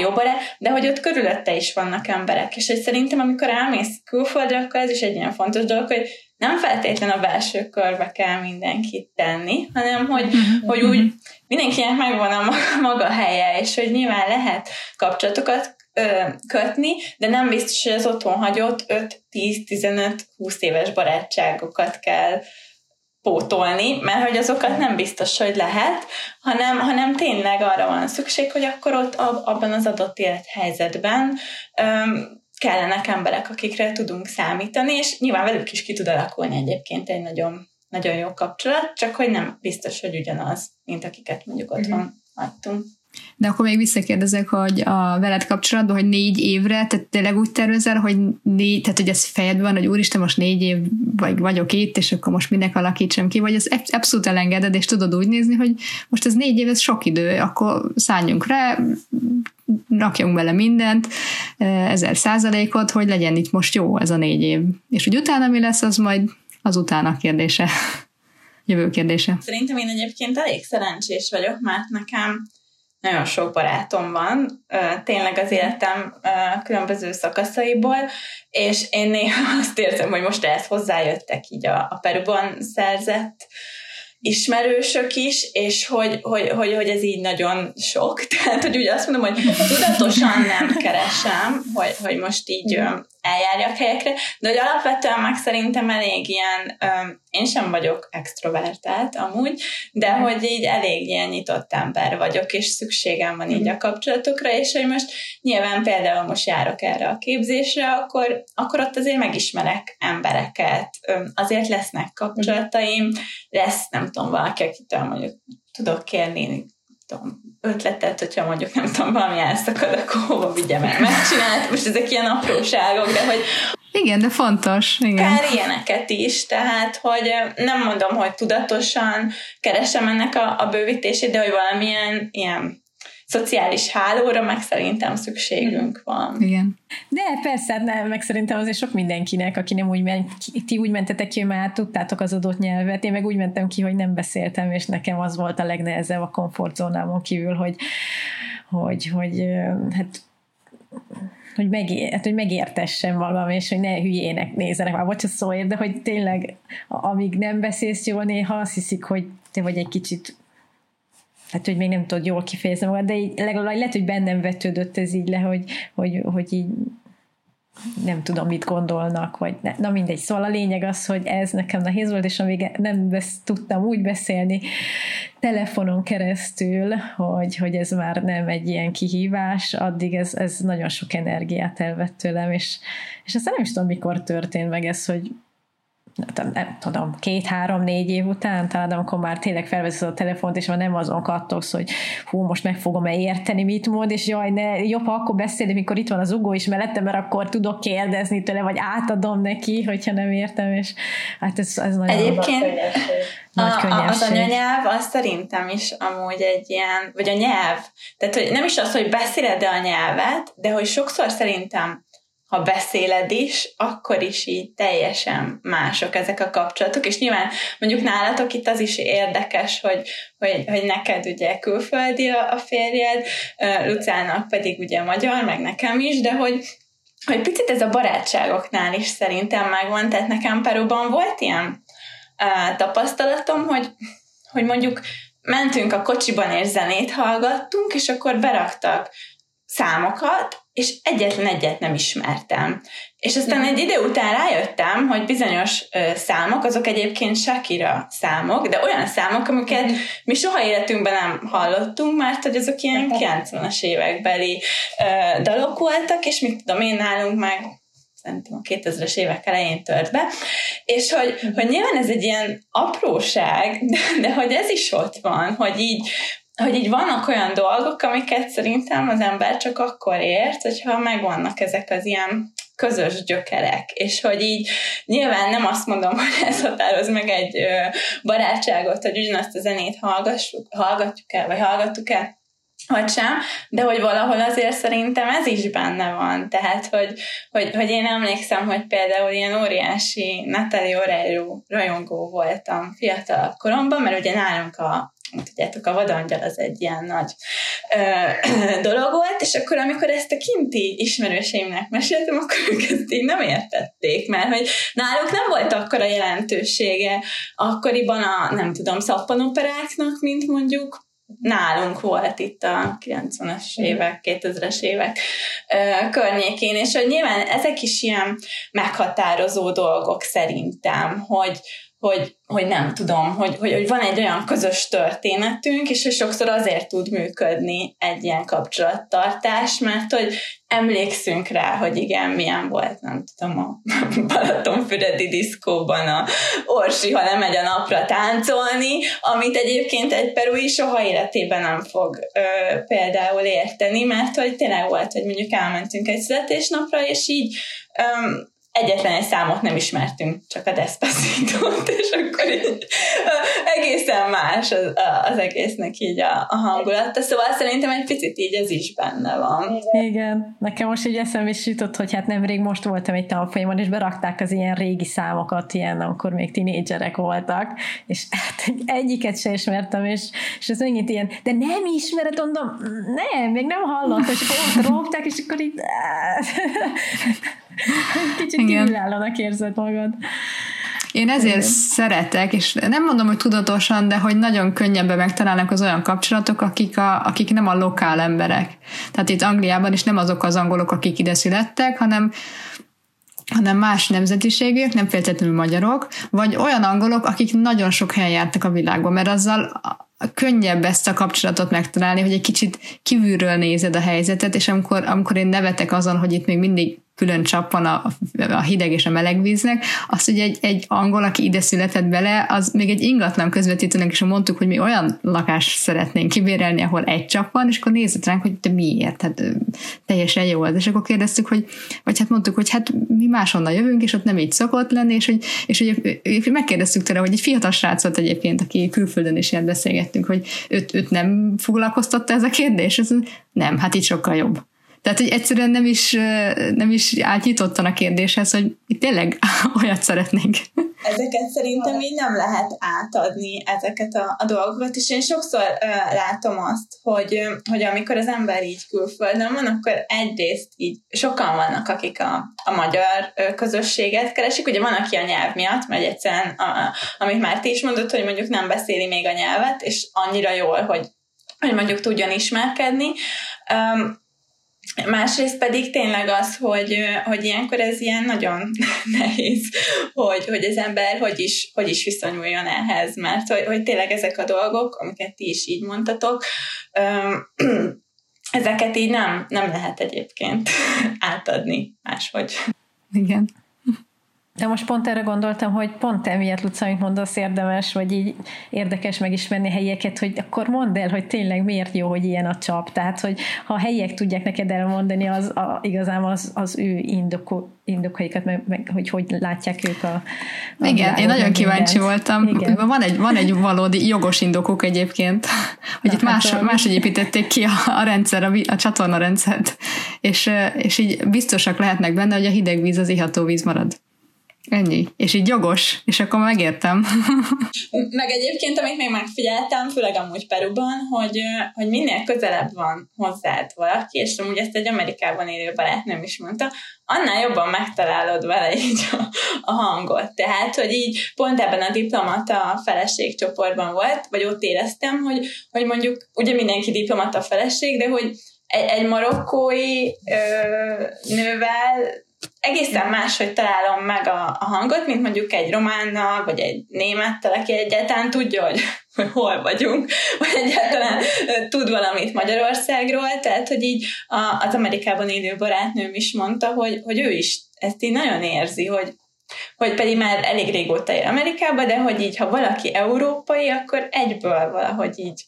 jó bare, de hogy ott körülötte is vannak emberek, és hogy szerintem amikor elmész külföldre, akkor ez is egy ilyen fontos dolog, hogy nem feltétlen a belső körbe kell mindenkit tenni, hanem hogy, mhm. hogy úgy mindenkinek megvan a maga helye, és hogy nyilván lehet kapcsolatokat kötni, de nem biztos, hogy az otthon hagyott 5-10-15-20 éves barátságokat kell pótolni, mert hogy azokat nem biztos, hogy lehet, hanem, hanem tényleg arra van szükség, hogy akkor ott abban az adott élethelyzetben öm, kellenek emberek, akikre tudunk számítani, és nyilván velük is ki tud alakulni egyébként egy nagyon, nagyon jó kapcsolat, csak hogy nem biztos, hogy ugyanaz, mint akiket mondjuk otthon mm-hmm. adtunk. De akkor még visszakérdezek, hogy a veled kapcsolatban, hogy négy évre, tehát tényleg úgy tervezel, hogy négy, tehát hogy ez fejedben van, hogy úristen, most négy év vagy vagyok itt, és akkor most minek alakítsam ki, vagy ez abszolút elengeded, és tudod úgy nézni, hogy most ez négy év, ez sok idő, akkor szálljunk rá, rakjunk bele mindent, ezer százalékot, hogy legyen itt most jó ez a négy év. És hogy utána mi lesz, az majd az utána kérdése. Jövő kérdése. Szerintem én egyébként elég szerencsés vagyok, mert nekem nagyon sok barátom van, tényleg az életem különböző szakaszaiból, és én néha azt érzem, hogy most ehhez hozzájöttek így a, a Peruban szerzett ismerősök is, és hogy, hogy, hogy, hogy ez így nagyon sok. Tehát, hogy úgy azt mondom, hogy tudatosan nem keresem, hogy, hogy most így eljárjak helyekre, de hogy alapvetően meg szerintem elég ilyen, öm, én sem vagyok extrovertált amúgy, de hogy így elég ilyen nyitott ember vagyok, és szükségem van így a mhm. kapcsolatokra, és hogy most nyilván például most járok erre a képzésre, akkor, akkor ott azért megismerek embereket, öm, azért lesznek kapcsolataim, lesz nem tudom, valaki, akitől mondjuk tudok kérni tudom, ötletet, hogyha mondjuk nem tudom, valami elszakad, akkor hova vigyem el megcsinált. Most ezek ilyen apróságok, de hogy igen, de fontos. Igen. Kár ilyeneket is, tehát, hogy nem mondom, hogy tudatosan keresem ennek a, a bővítését, de hogy valamilyen ilyen szociális hálóra meg szerintem szükségünk van. Igen. De persze, hát nem, meg szerintem azért sok mindenkinek, aki nem úgy ment, ti úgy mentetek ki, mert tudtátok az adott nyelvet, én meg úgy mentem ki, hogy nem beszéltem, és nekem az volt a legnehezebb a komfortzónámon kívül, hogy, hogy, hogy hát hogy, megé- hát, hogy megértessem magam, és hogy ne hülyének nézzenek, már bocs a szóért, de hogy tényleg amíg nem beszélsz jól, néha azt hiszik, hogy te vagy egy kicsit hát, hogy még nem tudod jól kifejezni magad, de így legalább lehet, hogy bennem vetődött ez így le, hogy, hogy, hogy így nem tudom, mit gondolnak, vagy ne, na mindegy. Szóval a lényeg az, hogy ez nekem nehéz volt, és amíg nem besz, tudtam úgy beszélni telefonon keresztül, hogy, hogy ez már nem egy ilyen kihívás, addig ez, ez nagyon sok energiát elvett tőlem, és, és aztán nem is tudom, mikor történt meg ez, hogy nem, tudom, két-három-négy év után, talán amikor már tényleg felveszed a telefont, és már nem azon kattogsz, hogy hú, most meg fogom-e érteni, mit mond, és jaj, ne, jobb, ha akkor beszélni, mikor itt van az ugó is mellette, mert akkor tudok kérdezni tőle, vagy átadom neki, hogyha nem értem, és hát ez, ez nagyon Egyébként nagy a, az anyanyelv, az szerintem is amúgy egy ilyen, vagy a nyelv, tehát hogy nem is az, hogy beszéled a nyelvet, de hogy sokszor szerintem ha beszéled is, akkor is így teljesen mások ezek a kapcsolatok, és nyilván mondjuk nálatok itt az is érdekes, hogy, hogy, hogy neked ugye külföldi a, férjed, Lucának pedig ugye magyar, meg nekem is, de hogy hogy picit ez a barátságoknál is szerintem megvan, tehát nekem Peruban volt ilyen tapasztalatom, hogy, hogy mondjuk mentünk a kocsiban és zenét hallgattunk, és akkor beraktak számokat, és egyetlen egyet nem ismertem. És aztán egy idő után rájöttem, hogy bizonyos ö, számok, azok egyébként Shakira számok, de olyan számok, amiket mi soha életünkben nem hallottunk, mert hogy azok ilyen 90-es évekbeli ö, dalok voltak, és mit tudom én nálunk meg szerintem a 2000-es évek elején tört be, és hogy, hogy nyilván ez egy ilyen apróság, de, de hogy ez is ott van, hogy így hogy így vannak olyan dolgok, amiket szerintem az ember csak akkor ért, hogyha megvannak ezek az ilyen közös gyökerek, és hogy így nyilván nem azt mondom, hogy ez határoz meg egy barátságot, hogy ugyanazt a zenét hallgassuk, hallgatjuk el, vagy hallgattuk el, vagy sem, de hogy valahol azért szerintem ez is benne van. Tehát, hogy, hogy, hogy én emlékszem, hogy például ilyen óriási Natalie Oreiro rajongó voltam fiatal koromban, mert ugye nálunk a tudjátok, a vadangyal az egy ilyen nagy ö, dolog volt, és akkor amikor ezt a kinti ismerőseimnek meséltem, akkor ők ezt így nem értették, mert hogy náluk nem volt akkora jelentősége akkoriban a, nem tudom, szappanoperáknak, mint mondjuk nálunk volt itt a 90-es évek, 2000-es évek ö, környékén, és hogy nyilván ezek is ilyen meghatározó dolgok szerintem, hogy, hogy, hogy nem tudom, hogy, hogy, hogy van egy olyan közös történetünk, és hogy sokszor azért tud működni egy ilyen kapcsolattartás, mert hogy emlékszünk rá, hogy igen, milyen volt, nem tudom, a Balatonfüredi diszkóban a Orsi, ha nem megy a napra táncolni, amit egyébként egy perui soha életében nem fog ö, például érteni, mert hogy tényleg volt, hogy mondjuk elmentünk egy születésnapra, és így egyetlen egy számot nem ismertünk, csak a despacito és akkor így, egészen más az, az egésznek így a, a hangulata, szóval szerintem egy picit így ez is benne van. Igen, nekem most így eszem is jutott, hogy hát nemrég most voltam egy tanfolyamon, és berakták az ilyen régi számokat, ilyen, amikor még tinédzserek voltak, és hát egyiket sem ismertem, és, és ez megint ilyen, de nem ismered, mondom, nem, még nem hallottam, és akkor ott és akkor így Kicsit kívülállónak érzed magad. Én ezért Igen. szeretek, és nem mondom, hogy tudatosan, de hogy nagyon könnyebben megtalálnak az olyan kapcsolatok, akik, a, akik nem a lokál emberek. Tehát itt Angliában is nem azok az angolok, akik ide születtek, hanem hanem más nemzetiségűek, nem feltétlenül magyarok, vagy olyan angolok, akik nagyon sok helyen jártak a világban, mert azzal könnyebb ezt a kapcsolatot megtalálni, hogy egy kicsit kívülről nézed a helyzetet, és amikor, amikor én nevetek azon, hogy itt még mindig külön csap van a, a hideg és a meleg víznek, azt, hogy egy, egy angol, aki ide született bele, az még egy ingatlan közvetítőnek is mondtuk, hogy mi olyan lakást szeretnénk kibérelni, ahol egy csap van, és akkor nézett ránk, hogy te miért, hát teljesen jó az. És akkor kérdeztük, hogy, vagy hát mondtuk, hogy hát mi máshonnan jövünk, és ott nem így szokott lenni, és hogy, és hogy megkérdeztük tőle, hogy egy fiatal srác volt egyébként, aki külföldön is ilyen beszélgettünk, hogy őt, őt nem foglalkoztatta ez a kérdés? Ez, nem, hát itt sokkal jobb. Tehát, hogy egyszerűen nem is, nem is átnyitottan a kérdéshez, hogy tényleg olyat szeretnénk. Ezeket szerintem így nem lehet átadni, ezeket a, a dolgokat, és én sokszor uh, látom azt, hogy, hogy amikor az ember így külföldön van, akkor egyrészt így sokan vannak, akik a, a magyar közösséget keresik, ugye van, aki a nyelv miatt, mert egyszerűen, a, amit már ti is mondott, hogy mondjuk nem beszéli még a nyelvet, és annyira jól, hogy, hogy mondjuk tudjon ismerkedni. Um, Másrészt pedig tényleg az, hogy, hogy ilyenkor ez ilyen nagyon nehéz, hogy, hogy az ember hogy is, hogy is viszonyuljon ehhez, mert hogy, hogy tényleg ezek a dolgok, amiket ti is így mondtatok, ezeket így nem, nem lehet egyébként átadni máshogy. Igen. De most pont erre gondoltam, hogy pont emiatt, Luca, amit mondasz, érdemes, vagy így érdekes megismerni helyeket, hogy akkor mondd el, hogy tényleg miért jó, hogy ilyen a csap. Tehát, hogy ha a helyiek tudják neked elmondani, az a, igazán az, az ő indokó, indokaikat, meg, meg, hogy hogy látják ők a, a Igen, én nagyon kíváncsi mindent. voltam. Igen. Van egy, van egy valódi jogos indokuk egyébként, hogy Na, itt más, hát, máshogy építették ki a, a rendszer, a, a csatorna rendszert, és, és így biztosak lehetnek benne, hogy a hideg víz az iható víz marad. Ennyi. És így jogos, és akkor megértem. Meg egyébként, amit még megfigyeltem, főleg amúgy Peruban, hogy, hogy minél közelebb van hozzád valaki, és amúgy ezt egy Amerikában élő barátnőm is mondta, annál jobban megtalálod vele így a, a hangot. Tehát, hogy így pont ebben a diplomata feleségcsoportban volt, vagy ott éreztem, hogy, hogy mondjuk, ugye mindenki diplomata feleség, de hogy egy, egy marokkói ö, nővel egészen máshogy találom meg a, a hangot, mint mondjuk egy románnal, vagy egy némettel, aki egyáltalán tudja, hogy, hogy hol vagyunk, vagy egyáltalán tud valamit Magyarországról, tehát, hogy így a, az Amerikában élő barátnőm is mondta, hogy, hogy ő is ezt így nagyon érzi, hogy, hogy pedig már elég régóta él Amerikában, de hogy így, ha valaki európai, akkor egyből valahogy így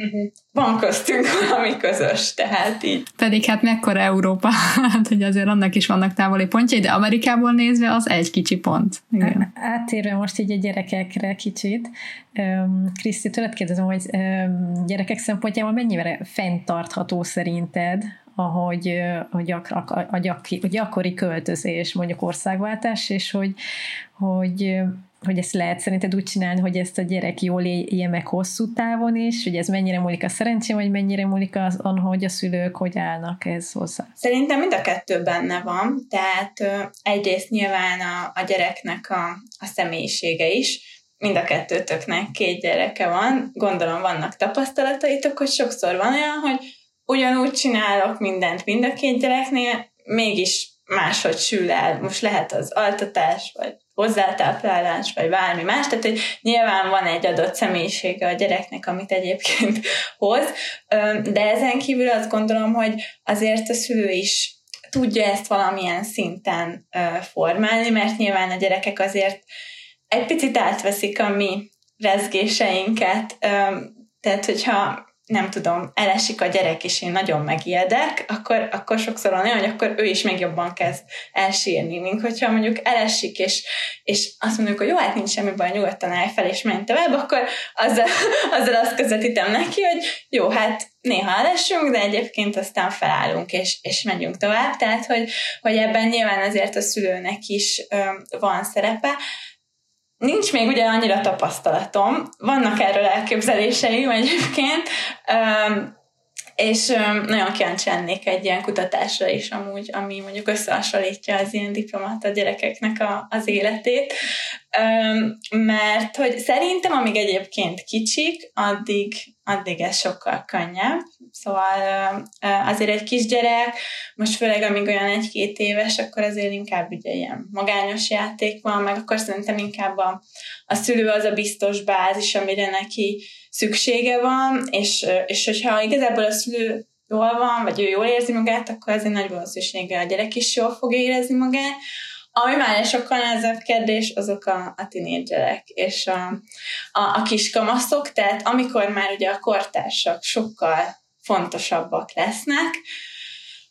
Uh-huh. Van köztünk valami közös, tehát így. Pedig hát mekkora Európa, hát hogy azért annak is vannak távoli pontjai, de Amerikából nézve az egy kicsi pont. Igen. Átérve most így a gyerekekre kicsit, Kriszti, tőled kérdezem, hogy gyerekek szempontjából mennyire fenntartható szerinted ahogy a, gyakra, a, gyakri, a gyakori költözés, mondjuk országváltás, és hogy, hogy hogy ezt lehet szerinted úgy csinálni, hogy ezt a gyerek jól élje meg hosszú távon is, hogy ez mennyire múlik a szerencsém, vagy mennyire múlik az, hogy a szülők hogy állnak ez hozzá? Szerintem mind a kettő benne van, tehát egyrészt nyilván a, a gyereknek a, a személyisége is, mind a kettőtöknek két gyereke van, gondolom vannak tapasztalataitok, hogy sokszor van olyan, hogy ugyanúgy csinálok mindent mind a két gyereknél, mégis máshogy sül el. Most lehet az altatás, vagy hozzátáplálás, vagy bármi más, tehát hogy nyilván van egy adott személyisége a gyereknek, amit egyébként hoz, de ezen kívül azt gondolom, hogy azért a szülő is tudja ezt valamilyen szinten formálni, mert nyilván a gyerekek azért egy picit átveszik a mi rezgéseinket, tehát hogyha nem tudom, elesik a gyerek, és én nagyon megijedek, akkor, akkor sokszor van olyan, hogy akkor ő is még jobban kezd elsírni, mint hogyha mondjuk elesik, és, és azt mondjuk, hogy jó, hát nincs semmi baj, nyugodtan állj fel, és menj tovább, akkor azzal, azzal azt közvetítem neki, hogy jó, hát néha elesünk, de egyébként aztán felállunk, és, és megyünk tovább, tehát, hogy, hogy ebben nyilván azért a szülőnek is ö, van szerepe, Nincs még ugye annyira tapasztalatom, vannak erről elképzeléseim egyébként, és nagyon kíváncsi lennék egy ilyen kutatásra is amúgy, ami mondjuk összehasonlítja az ilyen diplomata gyerekeknek a, az életét, mert hogy szerintem, amíg egyébként kicsik, addig, addig ez sokkal könnyebb. Szóval azért egy kisgyerek, most főleg amíg olyan egy-két éves, akkor azért inkább ugye ilyen magányos játék van, meg akkor szerintem inkább a, a szülő az a biztos bázis, amire neki szüksége van, és, és hogyha igazából a szülő jól van, vagy ő jól érzi magát, akkor azért nagy valószínűséggel a gyerek is jól fog érezni magát. Ami már egy sokkal nehezebb kérdés, azok a, a tinédzserek és a, a, a kiskamaszok, tehát amikor már ugye a kortársak sokkal fontosabbak lesznek,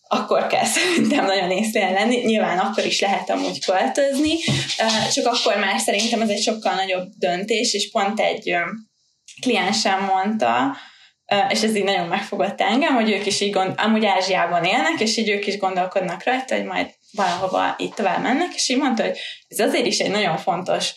akkor kell szerintem nagyon észre lenni. Nyilván akkor is lehet amúgy költözni, csak akkor már szerintem ez egy sokkal nagyobb döntés, és pont egy kliensem mondta, és ez így nagyon megfogott engem, hogy ők is így gond, amúgy Ázsiában élnek, és így ők is gondolkodnak rajta, hogy majd valahova így tovább mennek, és így mondta, hogy ez azért is egy nagyon fontos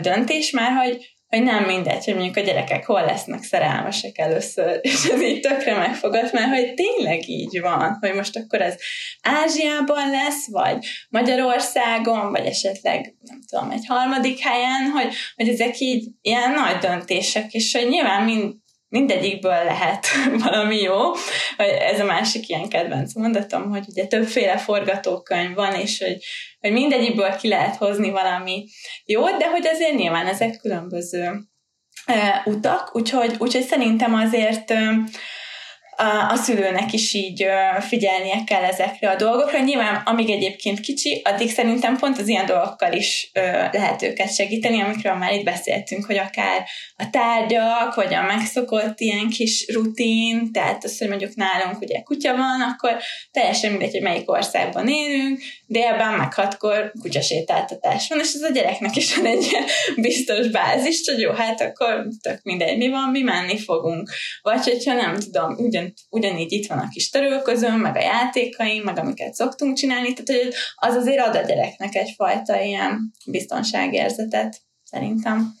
döntés, mert hogy hogy nem mindegy, hogy mondjuk a gyerekek hol lesznek szerelmesek először, és ez így tökre megfogott, mert hogy tényleg így van, hogy most akkor ez Ázsiában lesz, vagy Magyarországon, vagy esetleg, nem tudom, egy harmadik helyen, hogy, hogy ezek így ilyen nagy döntések, és hogy nyilván mind, mindegyikből lehet valami jó. Ez a másik ilyen kedvenc mondatom, hogy ugye többféle forgatókönyv van, és hogy, hogy mindegyikből ki lehet hozni valami jót, de hogy azért nyilván ezek különböző uh, utak, úgyhogy, úgyhogy szerintem azért uh, a, szülőnek is így figyelnie kell ezekre a dolgokra. Nyilván, amíg egyébként kicsi, addig szerintem pont az ilyen dolgokkal is lehet őket segíteni, amikről már itt beszéltünk, hogy akár a tárgyak, vagy a megszokott ilyen kis rutin, tehát az, hogy mondjuk nálunk ugye kutya van, akkor teljesen mindegy, hogy melyik országban élünk, délben meg hatkor kutyasétáltatás van, és ez a gyereknek is van egy ilyen biztos bázis, hogy jó, hát akkor tök mindegy, mi van, mi menni fogunk. Vagy hogyha nem tudom, ugyan, ugyanígy itt van a kis törülközőm, meg a játékaim, meg amiket szoktunk csinálni, tehát hogy az azért ad a gyereknek egyfajta ilyen biztonságérzetet, szerintem.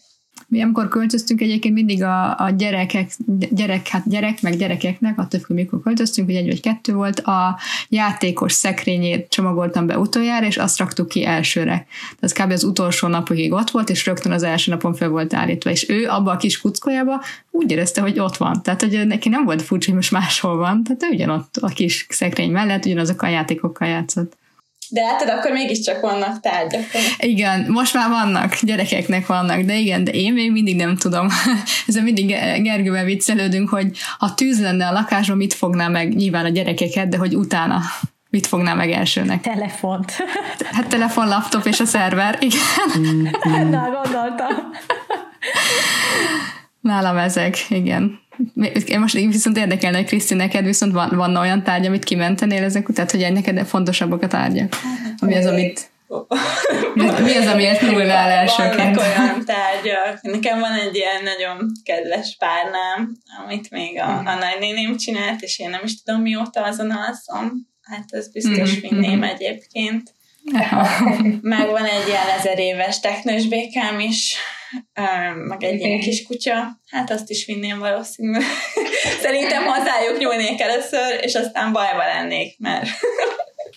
Mi amikor költöztünk egyébként mindig a, a gyerekek, gyerek, hát gyerek, meg gyerekeknek, attól függ, mikor költöztünk, hogy egy vagy kettő volt, a játékos szekrényét csomagoltam be utoljára, és azt raktuk ki elsőre. Tehát kb. az utolsó napokig ott volt, és rögtön az első napon fel volt állítva. És ő abba a kis kuckójába úgy érezte, hogy ott van. Tehát, hogy neki nem volt furcsa, hogy most máshol van. Tehát ő ugyanott a kis szekrény mellett, ugyanazok a játékokkal játszott. De látod, akkor mégiscsak vannak tárgyak. Igen, most már vannak, gyerekeknek vannak, de igen, de én még mindig nem tudom. Ezzel mindig Gergővel viccelődünk, hogy ha tűz lenne a lakásban, mit fogná meg nyilván a gyerekeket, de hogy utána mit fogná meg elsőnek? Telefont. Hát telefon, laptop és a szerver, igen. Na, gondoltam. Nálam ezek, igen. Most viszont érdekelne, hogy Kriszti, neked viszont van, van olyan tárgy, amit kimentenél ezek után, hogy neked fontosabbak a tárgyak? Ami az, amit mi az, amiért nyúlnál elsőként? Vannak olyan tárgyak. Nekem van egy ilyen nagyon kedves párnám, amit még a, a nagynéném csinált, és én nem is tudom mióta azon alszom. Hát ez biztos mm-hmm. vinném egyébként. Meg van egy ilyen ezer éves teknős békám is, meg egy ilyen kis kutya, hát azt is vinném valószínűleg. Szerintem hozzájuk nyúlnék először, és aztán bajba lennék, mert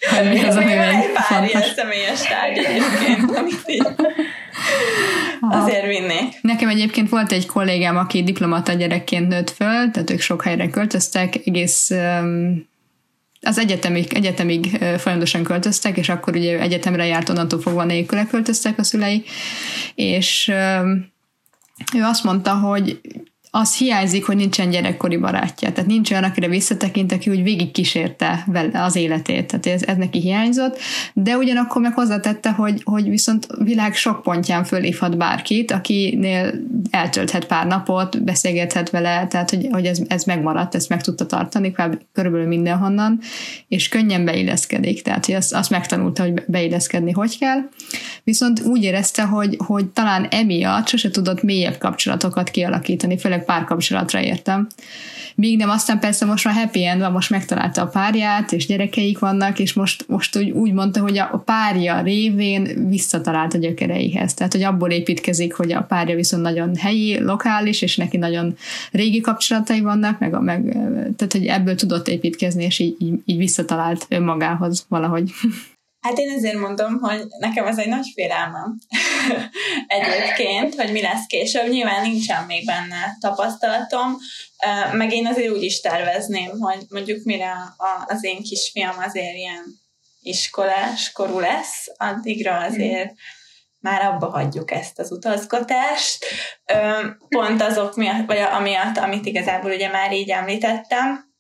hogy mi az, ami egy pár ilyen személyes tárgy egyébként, amit így azért vinnék. Nekem egyébként volt egy kollégám, aki diplomata gyerekként nőtt föl, tehát ők sok helyre költöztek, egész um, az egyetemig, egyetemig folyamatosan költöztek, és akkor ugye egyetemre járt, onnantól fogva nélküle költöztek a szülei, és ő azt mondta, hogy az hiányzik, hogy nincsen gyerekkori barátja. Tehát nincs olyan, akire visszatekint, aki úgy végig kísérte vele az életét. Tehát ez, ez neki hiányzott, de ugyanakkor meg hozzátette, hogy, hogy viszont világ sok pontján fölhívhat bárkit, akinél eltölthet pár napot, beszélgethet vele, tehát hogy, hogy ez, ez megmaradt, ezt meg tudta tartani körülbelül mindenhonnan, és könnyen beilleszkedik. Tehát hogy azt, azt megtanulta, hogy beilleszkedni hogy kell. Viszont úgy érezte, hogy, hogy talán emiatt sose tudott mélyebb kapcsolatokat kialakítani, főleg párkapcsolatra értem. Míg nem, aztán persze most már happy end van, most megtalálta a párját, és gyerekeik vannak, és most, most úgy, úgy mondta, hogy a párja révén visszatalált a gyökereihez. Tehát, hogy abból építkezik, hogy a párja viszont nagyon helyi, lokális, és neki nagyon régi kapcsolatai vannak, meg, meg tehát, hogy ebből tudott építkezni, és így, így, így visszatalált önmagához valahogy. Hát én ezért mondom, hogy nekem ez egy nagy félelmem egyébként, hogy mi lesz később. Nyilván nincsen még benne tapasztalatom, meg én azért úgy is tervezném, hogy mondjuk mire az én kisfiam azért ilyen iskolás korú lesz, addigra azért már abba hagyjuk ezt az utazgatást. Pont azok miatt, vagy amiatt, amit igazából ugye már így említettem,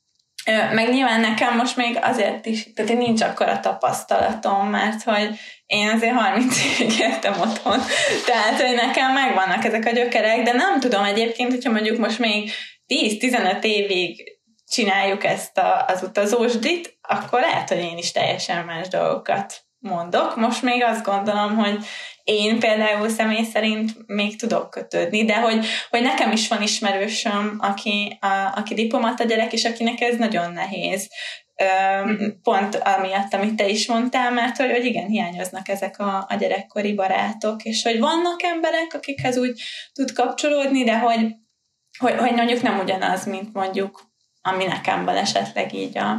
meg nyilván nekem most még azért is, tehát én nincs akkor a tapasztalatom, mert hogy én azért 30 évig éltem otthon, tehát hogy nekem megvannak ezek a gyökerek, de nem tudom egyébként, hogyha mondjuk most még 10-15 évig csináljuk ezt a, az utazósdit, akkor lehet, hogy én is teljesen más dolgokat mondok. Most még azt gondolom, hogy én például személy szerint még tudok kötődni, de hogy, hogy nekem is van ismerősöm, aki, a, aki diplomata gyerek, és akinek ez nagyon nehéz. Mhm. Pont amiatt, amit te is mondtál, mert hogy, hogy igen, hiányoznak ezek a, a gyerekkori barátok, és hogy vannak emberek, akikhez úgy tud kapcsolódni, de hogy, hogy, hogy mondjuk nem ugyanaz, mint mondjuk ami nekem van esetleg így a,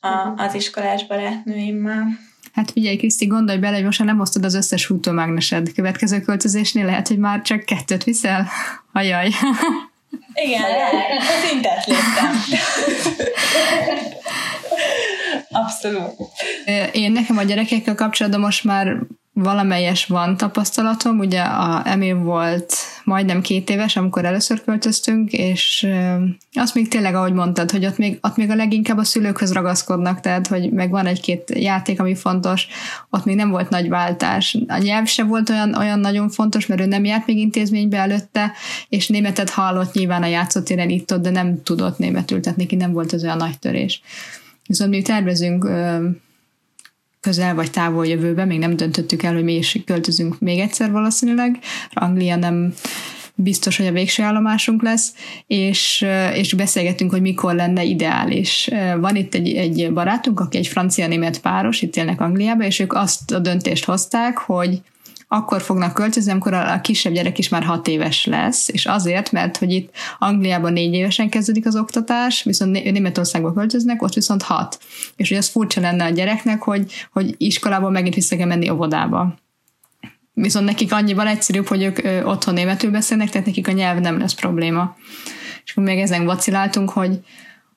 a, mhm. az iskolás barátnőimmel. Hát figyelj, Kriszti, gondolj bele, hogy most nem osztod az összes hútómágnesed. Következő költözésnél lehet, hogy már csak kettőt viszel? Ajaj. Igen, szintet léptem. Abszolút. Én nekem a gyerekekkel kapcsolatban most már valamelyes van tapasztalatom, ugye a Emil volt majdnem két éves, amikor először költöztünk, és azt még tényleg, ahogy mondtad, hogy ott még, ott még a leginkább a szülőkhöz ragaszkodnak, tehát, hogy meg van egy-két játék, ami fontos, ott még nem volt nagy váltás. A nyelv se volt olyan, olyan nagyon fontos, mert ő nem járt még intézménybe előtte, és németet hallott nyilván a játszótéren itt de nem tudott németül, tehát neki nem volt az olyan nagy törés. Viszont mi tervezünk közel vagy távol jövőben, még nem döntöttük el, hogy mi is költözünk még egyszer valószínűleg. Anglia nem biztos, hogy a végső állomásunk lesz, és, és beszélgettünk, hogy mikor lenne ideális. Van itt egy, egy barátunk, aki egy francia-német páros, itt élnek Angliába, és ők azt a döntést hozták, hogy akkor fognak költözni, amikor a kisebb gyerek is már hat éves lesz, és azért, mert hogy itt Angliában négy évesen kezdődik az oktatás, viszont Németországba költöznek, ott viszont hat. És hogy az furcsa lenne a gyereknek, hogy, hogy iskolából megint vissza kell menni óvodába. Viszont nekik annyival egyszerűbb, hogy ők otthon németül beszélnek, tehát nekik a nyelv nem lesz probléma. És akkor még ezen vaciláltunk, hogy,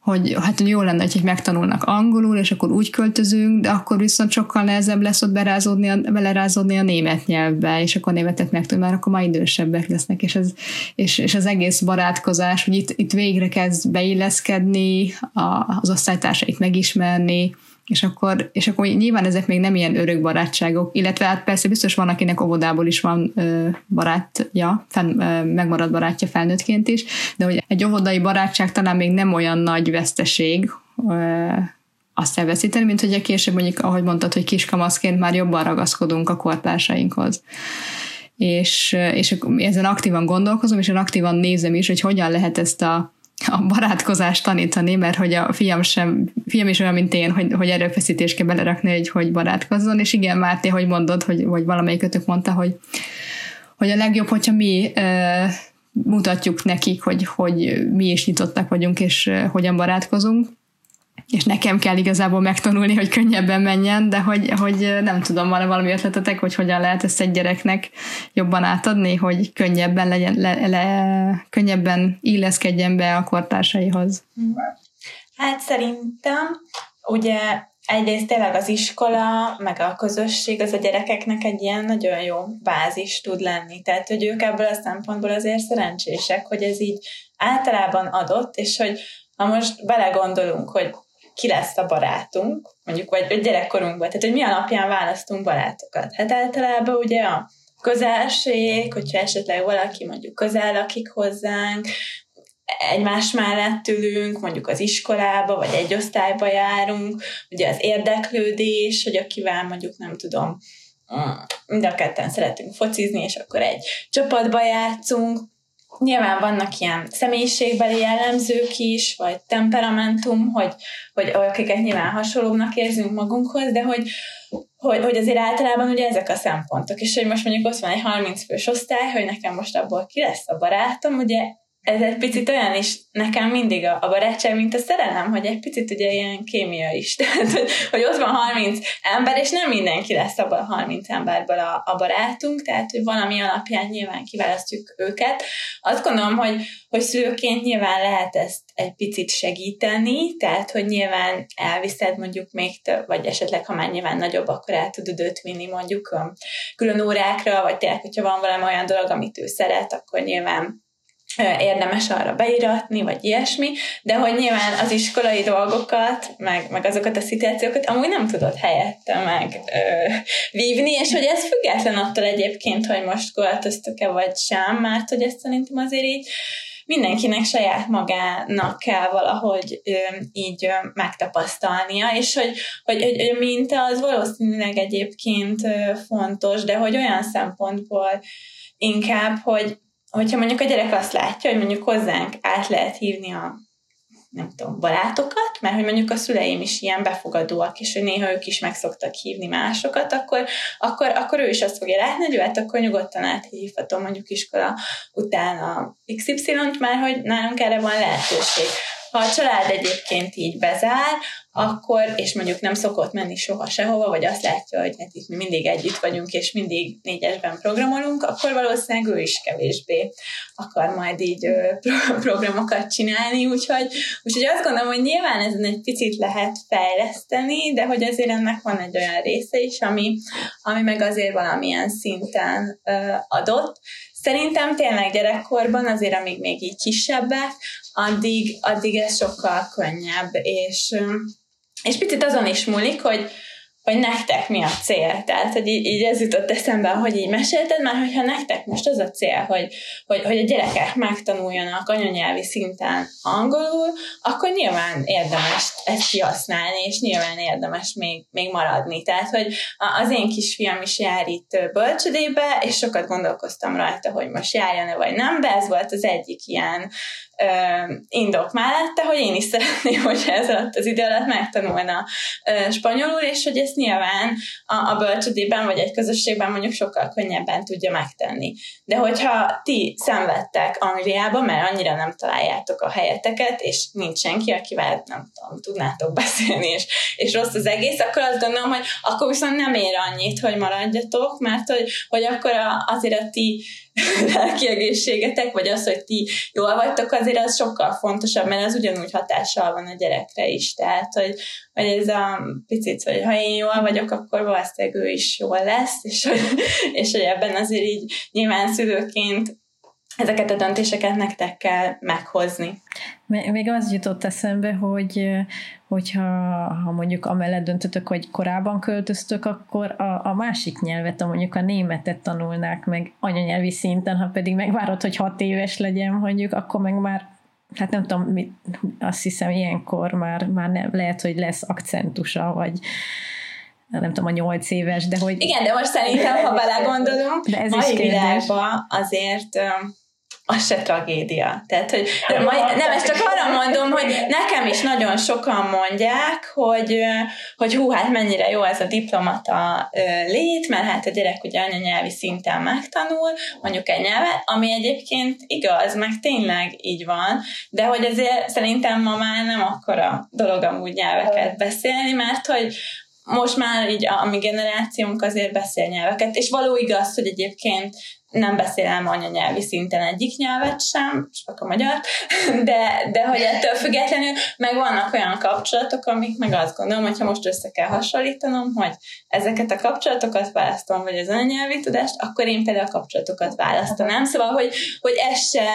hogy hát jó lenne, hogy megtanulnak angolul, és akkor úgy költözünk, de akkor viszont sokkal nehezebb lesz ott berázódni a, belerázódni a német nyelvbe, és akkor németet megtud, mert akkor már idősebbek lesznek, és, ez, és, és az egész barátkozás, hogy itt, itt végre kezd beilleszkedni, a, az osztálytársait megismerni, és akkor, és akkor nyilván ezek még nem ilyen örök barátságok, illetve hát persze biztos van, akinek óvodából is van ö, barátja, fenn, ö, megmaradt barátja felnőttként is, de hogy egy óvodai barátság talán még nem olyan nagy veszteség, ö, azt elveszíteni, mint hogy a később mondjuk, ahogy mondtad, hogy kiskamaszként már jobban ragaszkodunk a kortársainkhoz. És, és ezen aktívan gondolkozom, és én aktívan nézem is, hogy hogyan lehet ezt a a barátkozást tanítani, mert hogy a fiam sem, fiam is olyan, mint én, hogy, hogy erőfeszítést kell belerakni, hogy, hogy barátkozzon, és igen, Márté, hogy mondod, hogy, vagy valamelyikötök mondta, hogy, hogy a legjobb, hogyha mi e, mutatjuk nekik, hogy, hogy mi is nyitottak vagyunk, és e, hogyan barátkozunk, és nekem kell igazából megtanulni, hogy könnyebben menjen, de hogy, hogy nem tudom, van valami ötletetek, hogy hogyan lehet ezt egy gyereknek jobban átadni, hogy könnyebben legyen, le, le, könnyebben illeszkedjen be a kortársaihoz. Hát szerintem ugye egyrészt tényleg az iskola, meg a közösség az a gyerekeknek egy ilyen nagyon jó bázis tud lenni. Tehát, hogy ők ebből a szempontból azért szerencsések, hogy ez így általában adott, és hogy ha most belegondolunk, hogy ki lesz a barátunk, mondjuk, vagy, vagy gyerekkorunkban, tehát hogy mi alapján választunk barátokat. Hát általában ugye a közelség, hogyha esetleg valaki mondjuk közel lakik hozzánk, egymás mellett ülünk, mondjuk az iskolába, vagy egy osztályba járunk, ugye az érdeklődés, hogy akivel mondjuk nem tudom, mind a ketten szeretünk focizni, és akkor egy csapatba játszunk, Nyilván vannak ilyen személyiségbeli jellemzők is, vagy temperamentum, hogy, hogy akiket nyilván hasonlóbbnak érzünk magunkhoz, de hogy, hogy, hogy azért általában ugye ezek a szempontok, és hogy most mondjuk ott van egy 30 fős osztály, hogy nekem most abból ki lesz a barátom, ugye ez egy picit olyan is nekem mindig a, a barátság, mint a szerelem, hogy egy picit ugye ilyen kémia is. Tehát, hogy, hogy ott van 30 ember, és nem mindenki lesz abban a 30 emberből a, a barátunk, tehát, hogy valami alapján nyilván kiválasztjuk őket. Azt gondolom, hogy, hogy szülőként nyilván lehet ezt egy picit segíteni, tehát, hogy nyilván elviszed mondjuk még több, vagy esetleg, ha már nyilván nagyobb, akkor el tudod őt vinni mondjuk külön órákra, vagy tényleg, hogyha van valami olyan dolog, amit ő szeret, akkor nyilván érdemes arra beiratni, vagy ilyesmi, de hogy nyilván az iskolai dolgokat, meg, meg azokat a szituációkat amúgy nem tudod helyette meg ö, vívni, és hogy ez független attól egyébként, hogy most költöztök-e vagy sem, mert hogy ezt szerintem azért így mindenkinek saját magának kell valahogy ö, így ö, megtapasztalnia, és hogy, hogy, hogy, hogy a az valószínűleg egyébként ö, fontos, de hogy olyan szempontból inkább, hogy hogyha mondjuk a gyerek azt látja, hogy mondjuk hozzánk át lehet hívni a nem tudom, barátokat, mert hogy mondjuk a szüleim is ilyen befogadóak, és hogy néha ők is meg szoktak hívni másokat, akkor, akkor, akkor ő is azt fogja látni, hogy hát akkor nyugodtan áthívhatom mondjuk iskola után a XY-t, mert hogy nálunk erre van lehetőség. Ha a család egyébként így bezár, akkor, és mondjuk nem szokott menni soha sehova, vagy azt látja, hogy hát itt mi mindig együtt vagyunk, és mindig négyesben programolunk, akkor valószínűleg ő is kevésbé akar majd így ö, programokat csinálni, úgyhogy, úgyhogy azt gondolom, hogy nyilván ezen egy picit lehet fejleszteni, de hogy azért ennek van egy olyan része is, ami, ami meg azért valamilyen szinten ö, adott. Szerintem tényleg gyerekkorban, azért amíg még így kisebbek, addig, addig ez sokkal könnyebb, és és picit azon is múlik, hogy, hogy nektek mi a cél. Tehát, hogy így, így ez jutott eszembe, hogy így mesélted, már hogyha nektek most az a cél, hogy, hogy, hogy a gyerekek megtanuljanak anyanyelvi szinten angolul, akkor nyilván érdemes ezt kihasználni, és nyilván érdemes még, még maradni. Tehát, hogy az én kisfiam is jár itt bölcsödébe, és sokat gondolkoztam rajta, hogy most járjon-e vagy nem, de ez volt az egyik ilyen indok mellette, hogy én is szeretném, hogy ez alatt az idő alatt megtanulna spanyolul, és hogy ezt nyilván a, a bölcsödében vagy egy közösségben mondjuk sokkal könnyebben tudja megtenni. De hogyha ti szenvedtek Angliába, mert annyira nem találjátok a helyeteket, és nincs senki, akivel nem tudom, tudnátok beszélni, és, és rossz az egész, akkor azt gondolom, hogy akkor viszont nem ér annyit, hogy maradjatok, mert hogy, hogy akkor a, azért a ti lelki egészségetek, vagy az, hogy ti jól vagytok, azért az sokkal fontosabb, mert az ugyanúgy hatással van a gyerekre is. Tehát, hogy, hogy ez a picit, hogy ha én jól vagyok, akkor valószínűleg ő is jól lesz, és hogy, és hogy ebben azért így nyilván szülőként ezeket a döntéseket nektek kell meghozni. Még az jutott eszembe, hogy hogyha ha mondjuk amellett döntötök, hogy korábban költöztök, akkor a, a másik nyelvet, a mondjuk a németet tanulnák meg anyanyelvi szinten, ha pedig megvárod, hogy hat éves legyen mondjuk, akkor meg már hát nem tudom, mit, azt hiszem ilyenkor már, már nem, lehet, hogy lesz akcentusa, vagy nem tudom, a nyolc éves, de hogy... Igen, de most szerintem, ha belegondolunk, de ez mai világban azért az se tragédia. Tehát, hogy majd, nem, ezt csak arra mondom, hogy nekem is nagyon sokan mondják, hogy, hogy hú, hát mennyire jó ez a diplomata lét, mert hát a gyerek ugye anyanyelvi szinten megtanul, mondjuk egy nyelvet, ami egyébként igaz, meg tényleg így van, de hogy azért szerintem ma már nem akkora dolog amúgy nyelveket beszélni, mert hogy most már így a, a mi generációnk azért beszél nyelveket, és való igaz, hogy egyébként nem beszélem anyanyelvi szinten egyik nyelvet sem, csak a magyar, de, de hogy ettől függetlenül meg vannak olyan kapcsolatok, amik meg azt gondolom, hogy ha most össze kell hasonlítanom, hogy ezeket a kapcsolatokat választom, vagy az anyanyelvi tudást, akkor én például a kapcsolatokat választanám. Szóval, hogy, hogy ez se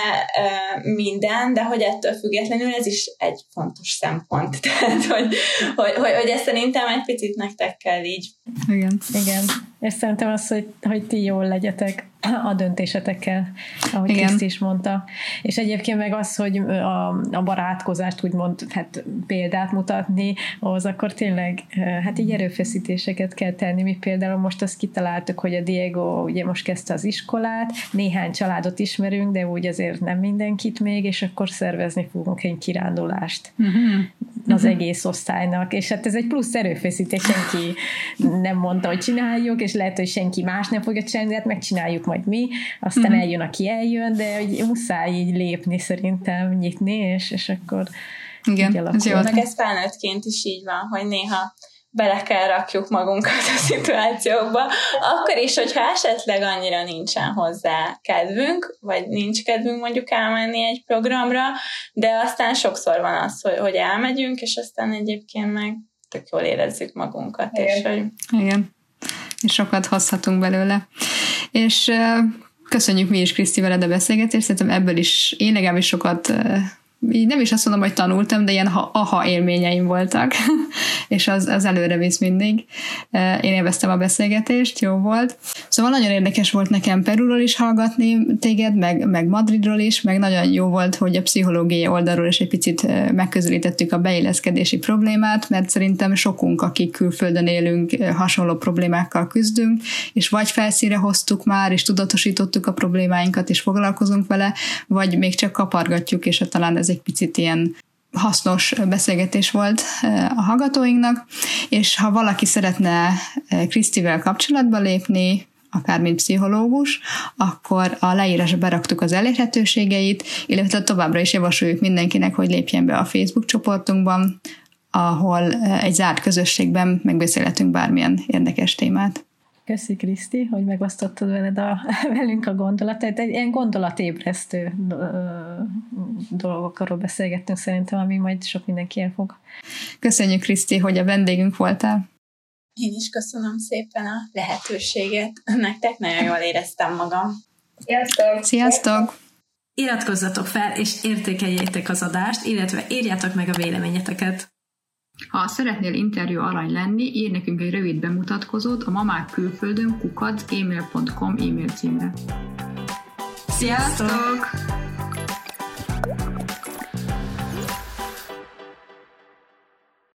minden, de hogy ettől függetlenül ez is egy fontos szempont. Tehát, hogy, hogy, hogy, hogy ezt szerintem egy picit nektek kell így. Igen. Igen. És szerintem az, hogy, hogy ti jól legyetek a döntésetekkel, ahogy Igen. Kriszt is mondta. És egyébként meg az, hogy a, a barátkozást úgymond hát példát mutatni, az akkor tényleg hát így erőfeszítéseket kell tenni. Mi például most azt kitaláltuk, hogy a Diego ugye most kezdte az iskolát, néhány családot ismerünk, de úgy azért nem mindenkit még, és akkor szervezni fogunk egy kirándulást uh-huh. az uh-huh. egész osztálynak. És hát ez egy plusz erőfeszítés, senki nem mondta, hogy csináljuk, és lehet, hogy senki más nem fogja csinálni, de hát megcsináljuk majd mi, aztán uh-huh. eljön, aki eljön, de hogy muszáj így lépni szerintem, nyitni, és, és akkor igen, ez jó. Meg ez felnőttként is így van, hogy néha bele kell rakjuk magunkat a szituációkba, akkor is, hogyha esetleg annyira nincsen hozzá kedvünk, vagy nincs kedvünk mondjuk elmenni egy programra, de aztán sokszor van az, hogy, hogy elmegyünk, és aztán egyébként meg tök jól érezzük magunkat. Igen. És, hogy... Igen. És sokat hozhatunk belőle. És köszönjük mi is Kriszti veled a beszélgetést, szerintem ebből is én legalábbis sokat így nem is azt mondom, hogy tanultam, de ilyen aha élményeim voltak, és az, az előre visz mindig. Én élveztem a beszélgetést, jó volt. Szóval nagyon érdekes volt nekem Perúról is hallgatni téged, meg, meg Madridról is, meg nagyon jó volt, hogy a pszichológiai oldalról is egy picit megközelítettük a beilleszkedési problémát, mert szerintem sokunk, akik külföldön élünk, hasonló problémákkal küzdünk, és vagy felszíre hoztuk már, és tudatosítottuk a problémáinkat, és foglalkozunk vele, vagy még csak kapargatjuk, és talán ez ez egy picit ilyen hasznos beszélgetés volt a hallgatóinknak, és ha valaki szeretne Krisztivel kapcsolatba lépni, akár mint pszichológus, akkor a leírásba beraktuk az elérhetőségeit, illetve továbbra is javasoljuk mindenkinek, hogy lépjen be a Facebook csoportunkban, ahol egy zárt közösségben megbeszélhetünk bármilyen érdekes témát. Köszi, Kriszti, hogy megosztottad veled a, velünk a gondolatait. Egy ilyen gondolatébresztő dolgokról beszélgettünk szerintem, ami majd sok mindenki fog. Köszönjük, Kriszti, hogy a vendégünk voltál. Én is köszönöm szépen a lehetőséget. Nektek nagyon jól éreztem magam. Sziasztok! Sziasztok! Iratkozzatok fel, és értékeljétek az adást, illetve írjátok meg a véleményeteket. Ha szeretnél interjú arany lenni, írj nekünk egy rövid bemutatkozót a mamák külföldön kukac e-mail címre. Sziasztok!